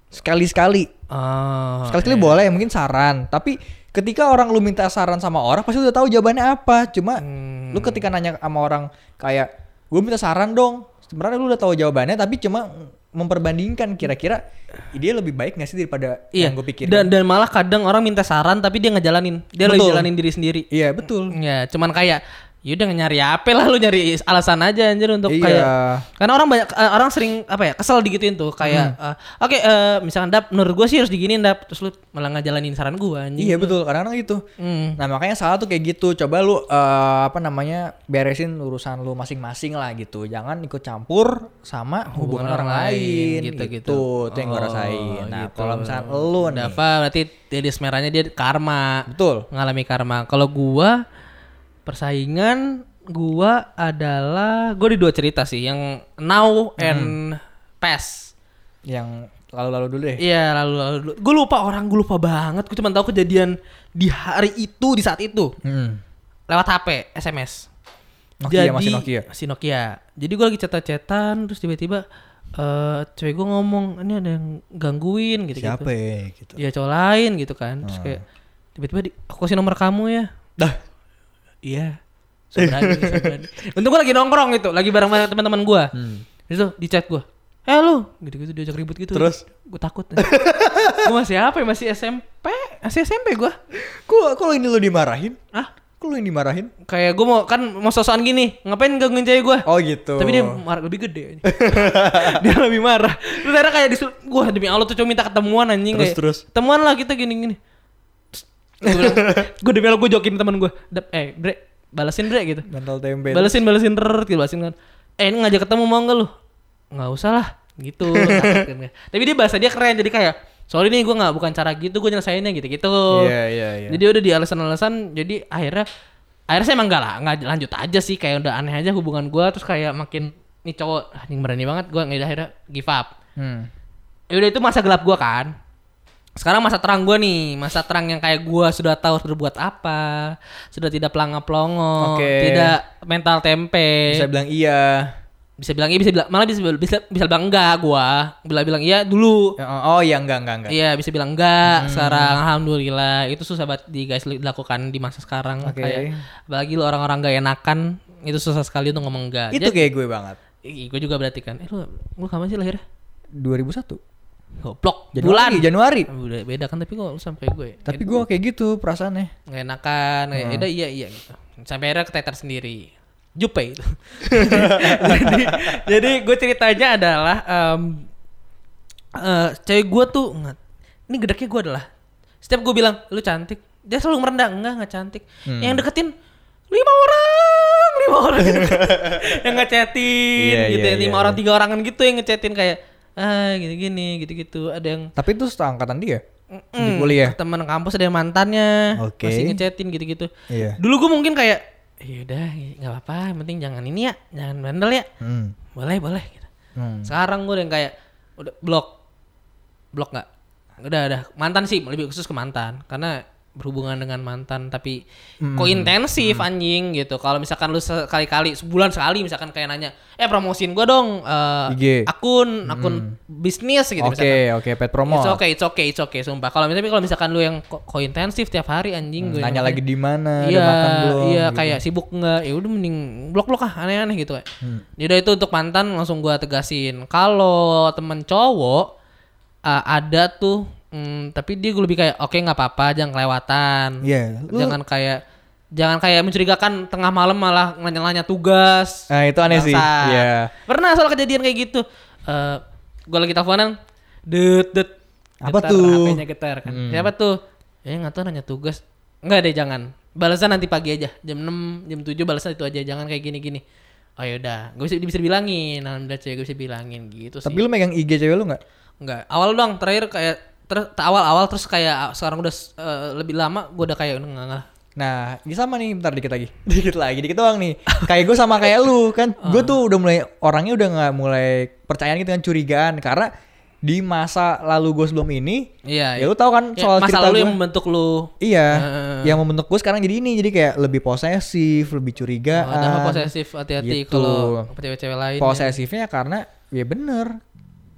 Sekali-sekali.
Oh,
sekali-sekali boleh mungkin saran. Tapi ketika orang lu minta saran sama orang pasti udah tahu jawabannya apa. Cuma
Hmm.
lu ketika nanya sama orang kayak gue minta saran dong. Sebenarnya lu udah tahu jawabannya tapi cuma memperbandingkan kira-kira dia lebih baik gak sih daripada
Iya.
yang gue pikir
Dan dan malah kadang orang minta saran tapi dia ngejalanin. Dia lagi
Betul.
jalanin diri sendiri.
iya betul
Ya, cuman kayak yaudah nyari apa lah lu nyari alasan aja anjir untuk
Iya.
kayak karena orang banyak eh, orang sering apa ya kesel digituin tuh kayak
Hmm.
eh, oke eh, misalkan dap menurut gue sih harus diginiin dap terus lu malah ngejalanin saran gue anjing
iya betul kadang-kadang gitu
Hmm.
Nah makanya salah tuh kayak gitu. Coba lu eh, apa namanya beresin urusan lu masing-masing lah gitu. Jangan ikut campur sama hubungan, orang, lain gitu.
gitu-gitu.
Itu yang gue
Oh,
rasain. Nah
gitu.
kalau misalnya lu nih,
Dava berarti dedis merahnya dia karma
betul.
ngalami karma kalau gua persaingan gua adalah gua di dua cerita sih yang now and past
Yang lalu-lalu dulu deh.
Iya lalu lalu gue lupa orang gue lupa banget gue cuma tahu kejadian di hari itu di saat itu
Hmm.
lewat HP SMS
Nokia, masih Nokia.
masih Nokia jadi gue lagi cetan-cetan terus tiba-tiba eh cewek gue ngomong ini ada yang gangguin gitu
Siapa
gitu
ya gitu.
ya cowok lain gitu kan terus
Hmm.
kayak tiba-tiba di, aku kasih nomor kamu ya
Dah.
Iya so berani, so berani. untung gue lagi nongkrong gitu lagi bareng sama teman-teman gue
Hmm.
itu di chat gue eh lu gitu-gitu diajak ribut gitu
Terus?
gue takut gue masih apa ya masih SMP masih SMP gue
Kok kalau ini lu dimarahin?
ah
Kok lu yang dimarahin?
kayak gue mau kan mau sosokan gini ngapain gangguin cewek gue
Oh gitu.
tapi dia marah lebih gede dia lebih marah terus akhirnya kayak disuruh gue demi Allah tuh cuma minta ketemuan anjing
Terus,
kayak
terus?
ketemuan lah kita gini gini gue demi Allah gue jokin teman gue eh bre balesin bre gitu.
Mental tempe.
balesin balesin ter gitu balesin kan eh ini ngajak ketemu mau enggak lu? Nggak usah lah gitu. Tapi dia bahasa dia keren jadi kayak sorry nih gue nggak bukan cara gitu gue nyelesainnya gitu gitu
Iya iya iya.
jadi udah di alasan-alasan jadi akhirnya akhirnya saya emang enggak lah nggak lanjut aja sih kayak udah aneh aja hubungan gue terus kayak makin nih cowok ini berani banget gue nggak akhirnya give up.
Hmm.
ya udah itu masa gelap gue kan sekarang masa terang gue nih masa terang yang kayak gue sudah tahu harus berbuat apa sudah tidak pelangap pelongo
Oke.
tidak mental tempe
Bisa bilang iya.
bisa bilang iya bisa bilang malah bisa bisa bisa bilang enggak gue bilang bilang iya dulu
Oh iya enggak enggak enggak.
Iya bisa bilang enggak sekarang alhamdulillah itu susah banget di guys dilakukan di masa sekarang
Oke.
kayak apalagi lu orang-orang gak enakan itu susah sekali untuk ngomong enggak.
Itu kayak gue banget.
gue juga berarti kan. Eh lu lu kapan sih lahirnya?
2001.
Goblok.
Januari,
Bulan.
Januari.
Udah beda kan tapi kok lu sampai gue.
Tapi gue kayak gitu perasaannya.
nggak enakan, kayak
Hmm.
"Yaudah, iya iya gitu. Sampai akhirnya keteter sendiri. Jupe itu. jadi, jadi gue ceritanya adalah em eh, cewek gue tuh ini gedeknya gue adalah setiap gue bilang lu cantik dia selalu merendah enggak nggak cantik
Hmm.
yang deketin lima orang lima orang yang ngechatin
Iya,
gitu
iya,
ya lima
iya,
orang
iya.
tiga orangan gitu yang ngechatin kayak ah gini gini gitu gitu ada yang
Tapi itu seangkatan dia. Di
Mm,
kuliah.
teman kampus ada yang mantannya
Oke.
masih ngechatin gitu-gitu
Iya.
dulu gue mungkin kayak ya udah nggak apa-apa yang penting jangan ini ya jangan bandel ya
Hmm.
boleh boleh gitu.
Hmm.
sekarang gue udah yang kayak udah blok blok nggak udah udah mantan sih lebih khusus ke mantan karena berhubungan dengan mantan tapi
Hmm.
kok intensif anjing gitu kalau misalkan lu sekali-kali sebulan sekali misalkan kayak nanya eh promosiin gue dong
IG.
akun akun bisnis gitu
Hmm. Oke,
misalkan
oke, pet promo.
It's okay, it's okay, it's okay, sumpah. Kalau misalnya kalau misalkan lu yang kok kok intensif tiap hari anjing gue.
Hmm, Nanya lagi di mana,
Iya,
udah makan belum?
iya
gitu.
kayak sibuk nggak? Ya udah mending blok-blok ah aneh-aneh gitu kayak.
Hmm.
Yaudah itu untuk mantan langsung gua tegasin. Kalau temen cowok uh, ada tuh mm, tapi dia gue lebih kayak oke nggak apa-apa jangan kelewatan.
Iya, lu-
Jangan kayak jangan kayak mencurigakan tengah malam malah nanya-nanya tugas.
Nah, itu aneh sih.
Bangsat.
Iya.
Pernah soal kejadian kayak gitu. Eh gue lagi teleponan, det det.
Apa
Getar,
tuh?
HP-nya getar kan.
Hmm.
Siapa tuh? Ya nggak tahu nanya tugas. Enggak deh jangan. Balasan nanti pagi aja. Jam 6, jam 7 balasan itu aja. Jangan kayak gini-gini. Oh yaudah, gue bisa bisa bilangin. Alhamdulillah cewek gue bisa bilangin gitu sih.
Tapi lu megang IG cewek lu nggak?
Enggak. Awal doang, terakhir kayak terus awal-awal terus kayak sekarang udah eh, lebih lama gue udah kayak enggak enggak.
Nah, ini sama nih, bentar dikit lagi. Dikit lagi, dikit doang nih. kayak gue sama kayak lu kan. Gue tuh udah mulai orangnya udah nggak mulai percayaan gitu kan curigaan karena di masa lalu gue sebelum ini,
Iya.
ya lu tahu kan
Ya,
soal
masa
cerita
lalu yang membentuk lu.
Iya,
Heeh.
yang membentuk gue sekarang jadi ini, jadi kayak lebih posesif, lebih curigaan.
Oh, ada posesif hati-hati
Gitu.
kalau cewek-cewek lain. ya.
Posesifnya karena ya bener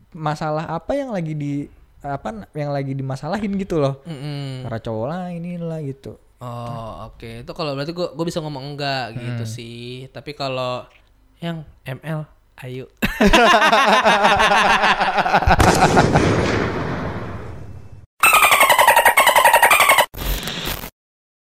masalah apa yang lagi di apa yang lagi dimasalahin gitu loh.
Mm-mm.
Para cowok lah inilah gitu.
Oh oke itu kalau berarti gua gua bisa ngomong enggak gitu
Hmm.
sih. Tapi kalau yang ML ayo.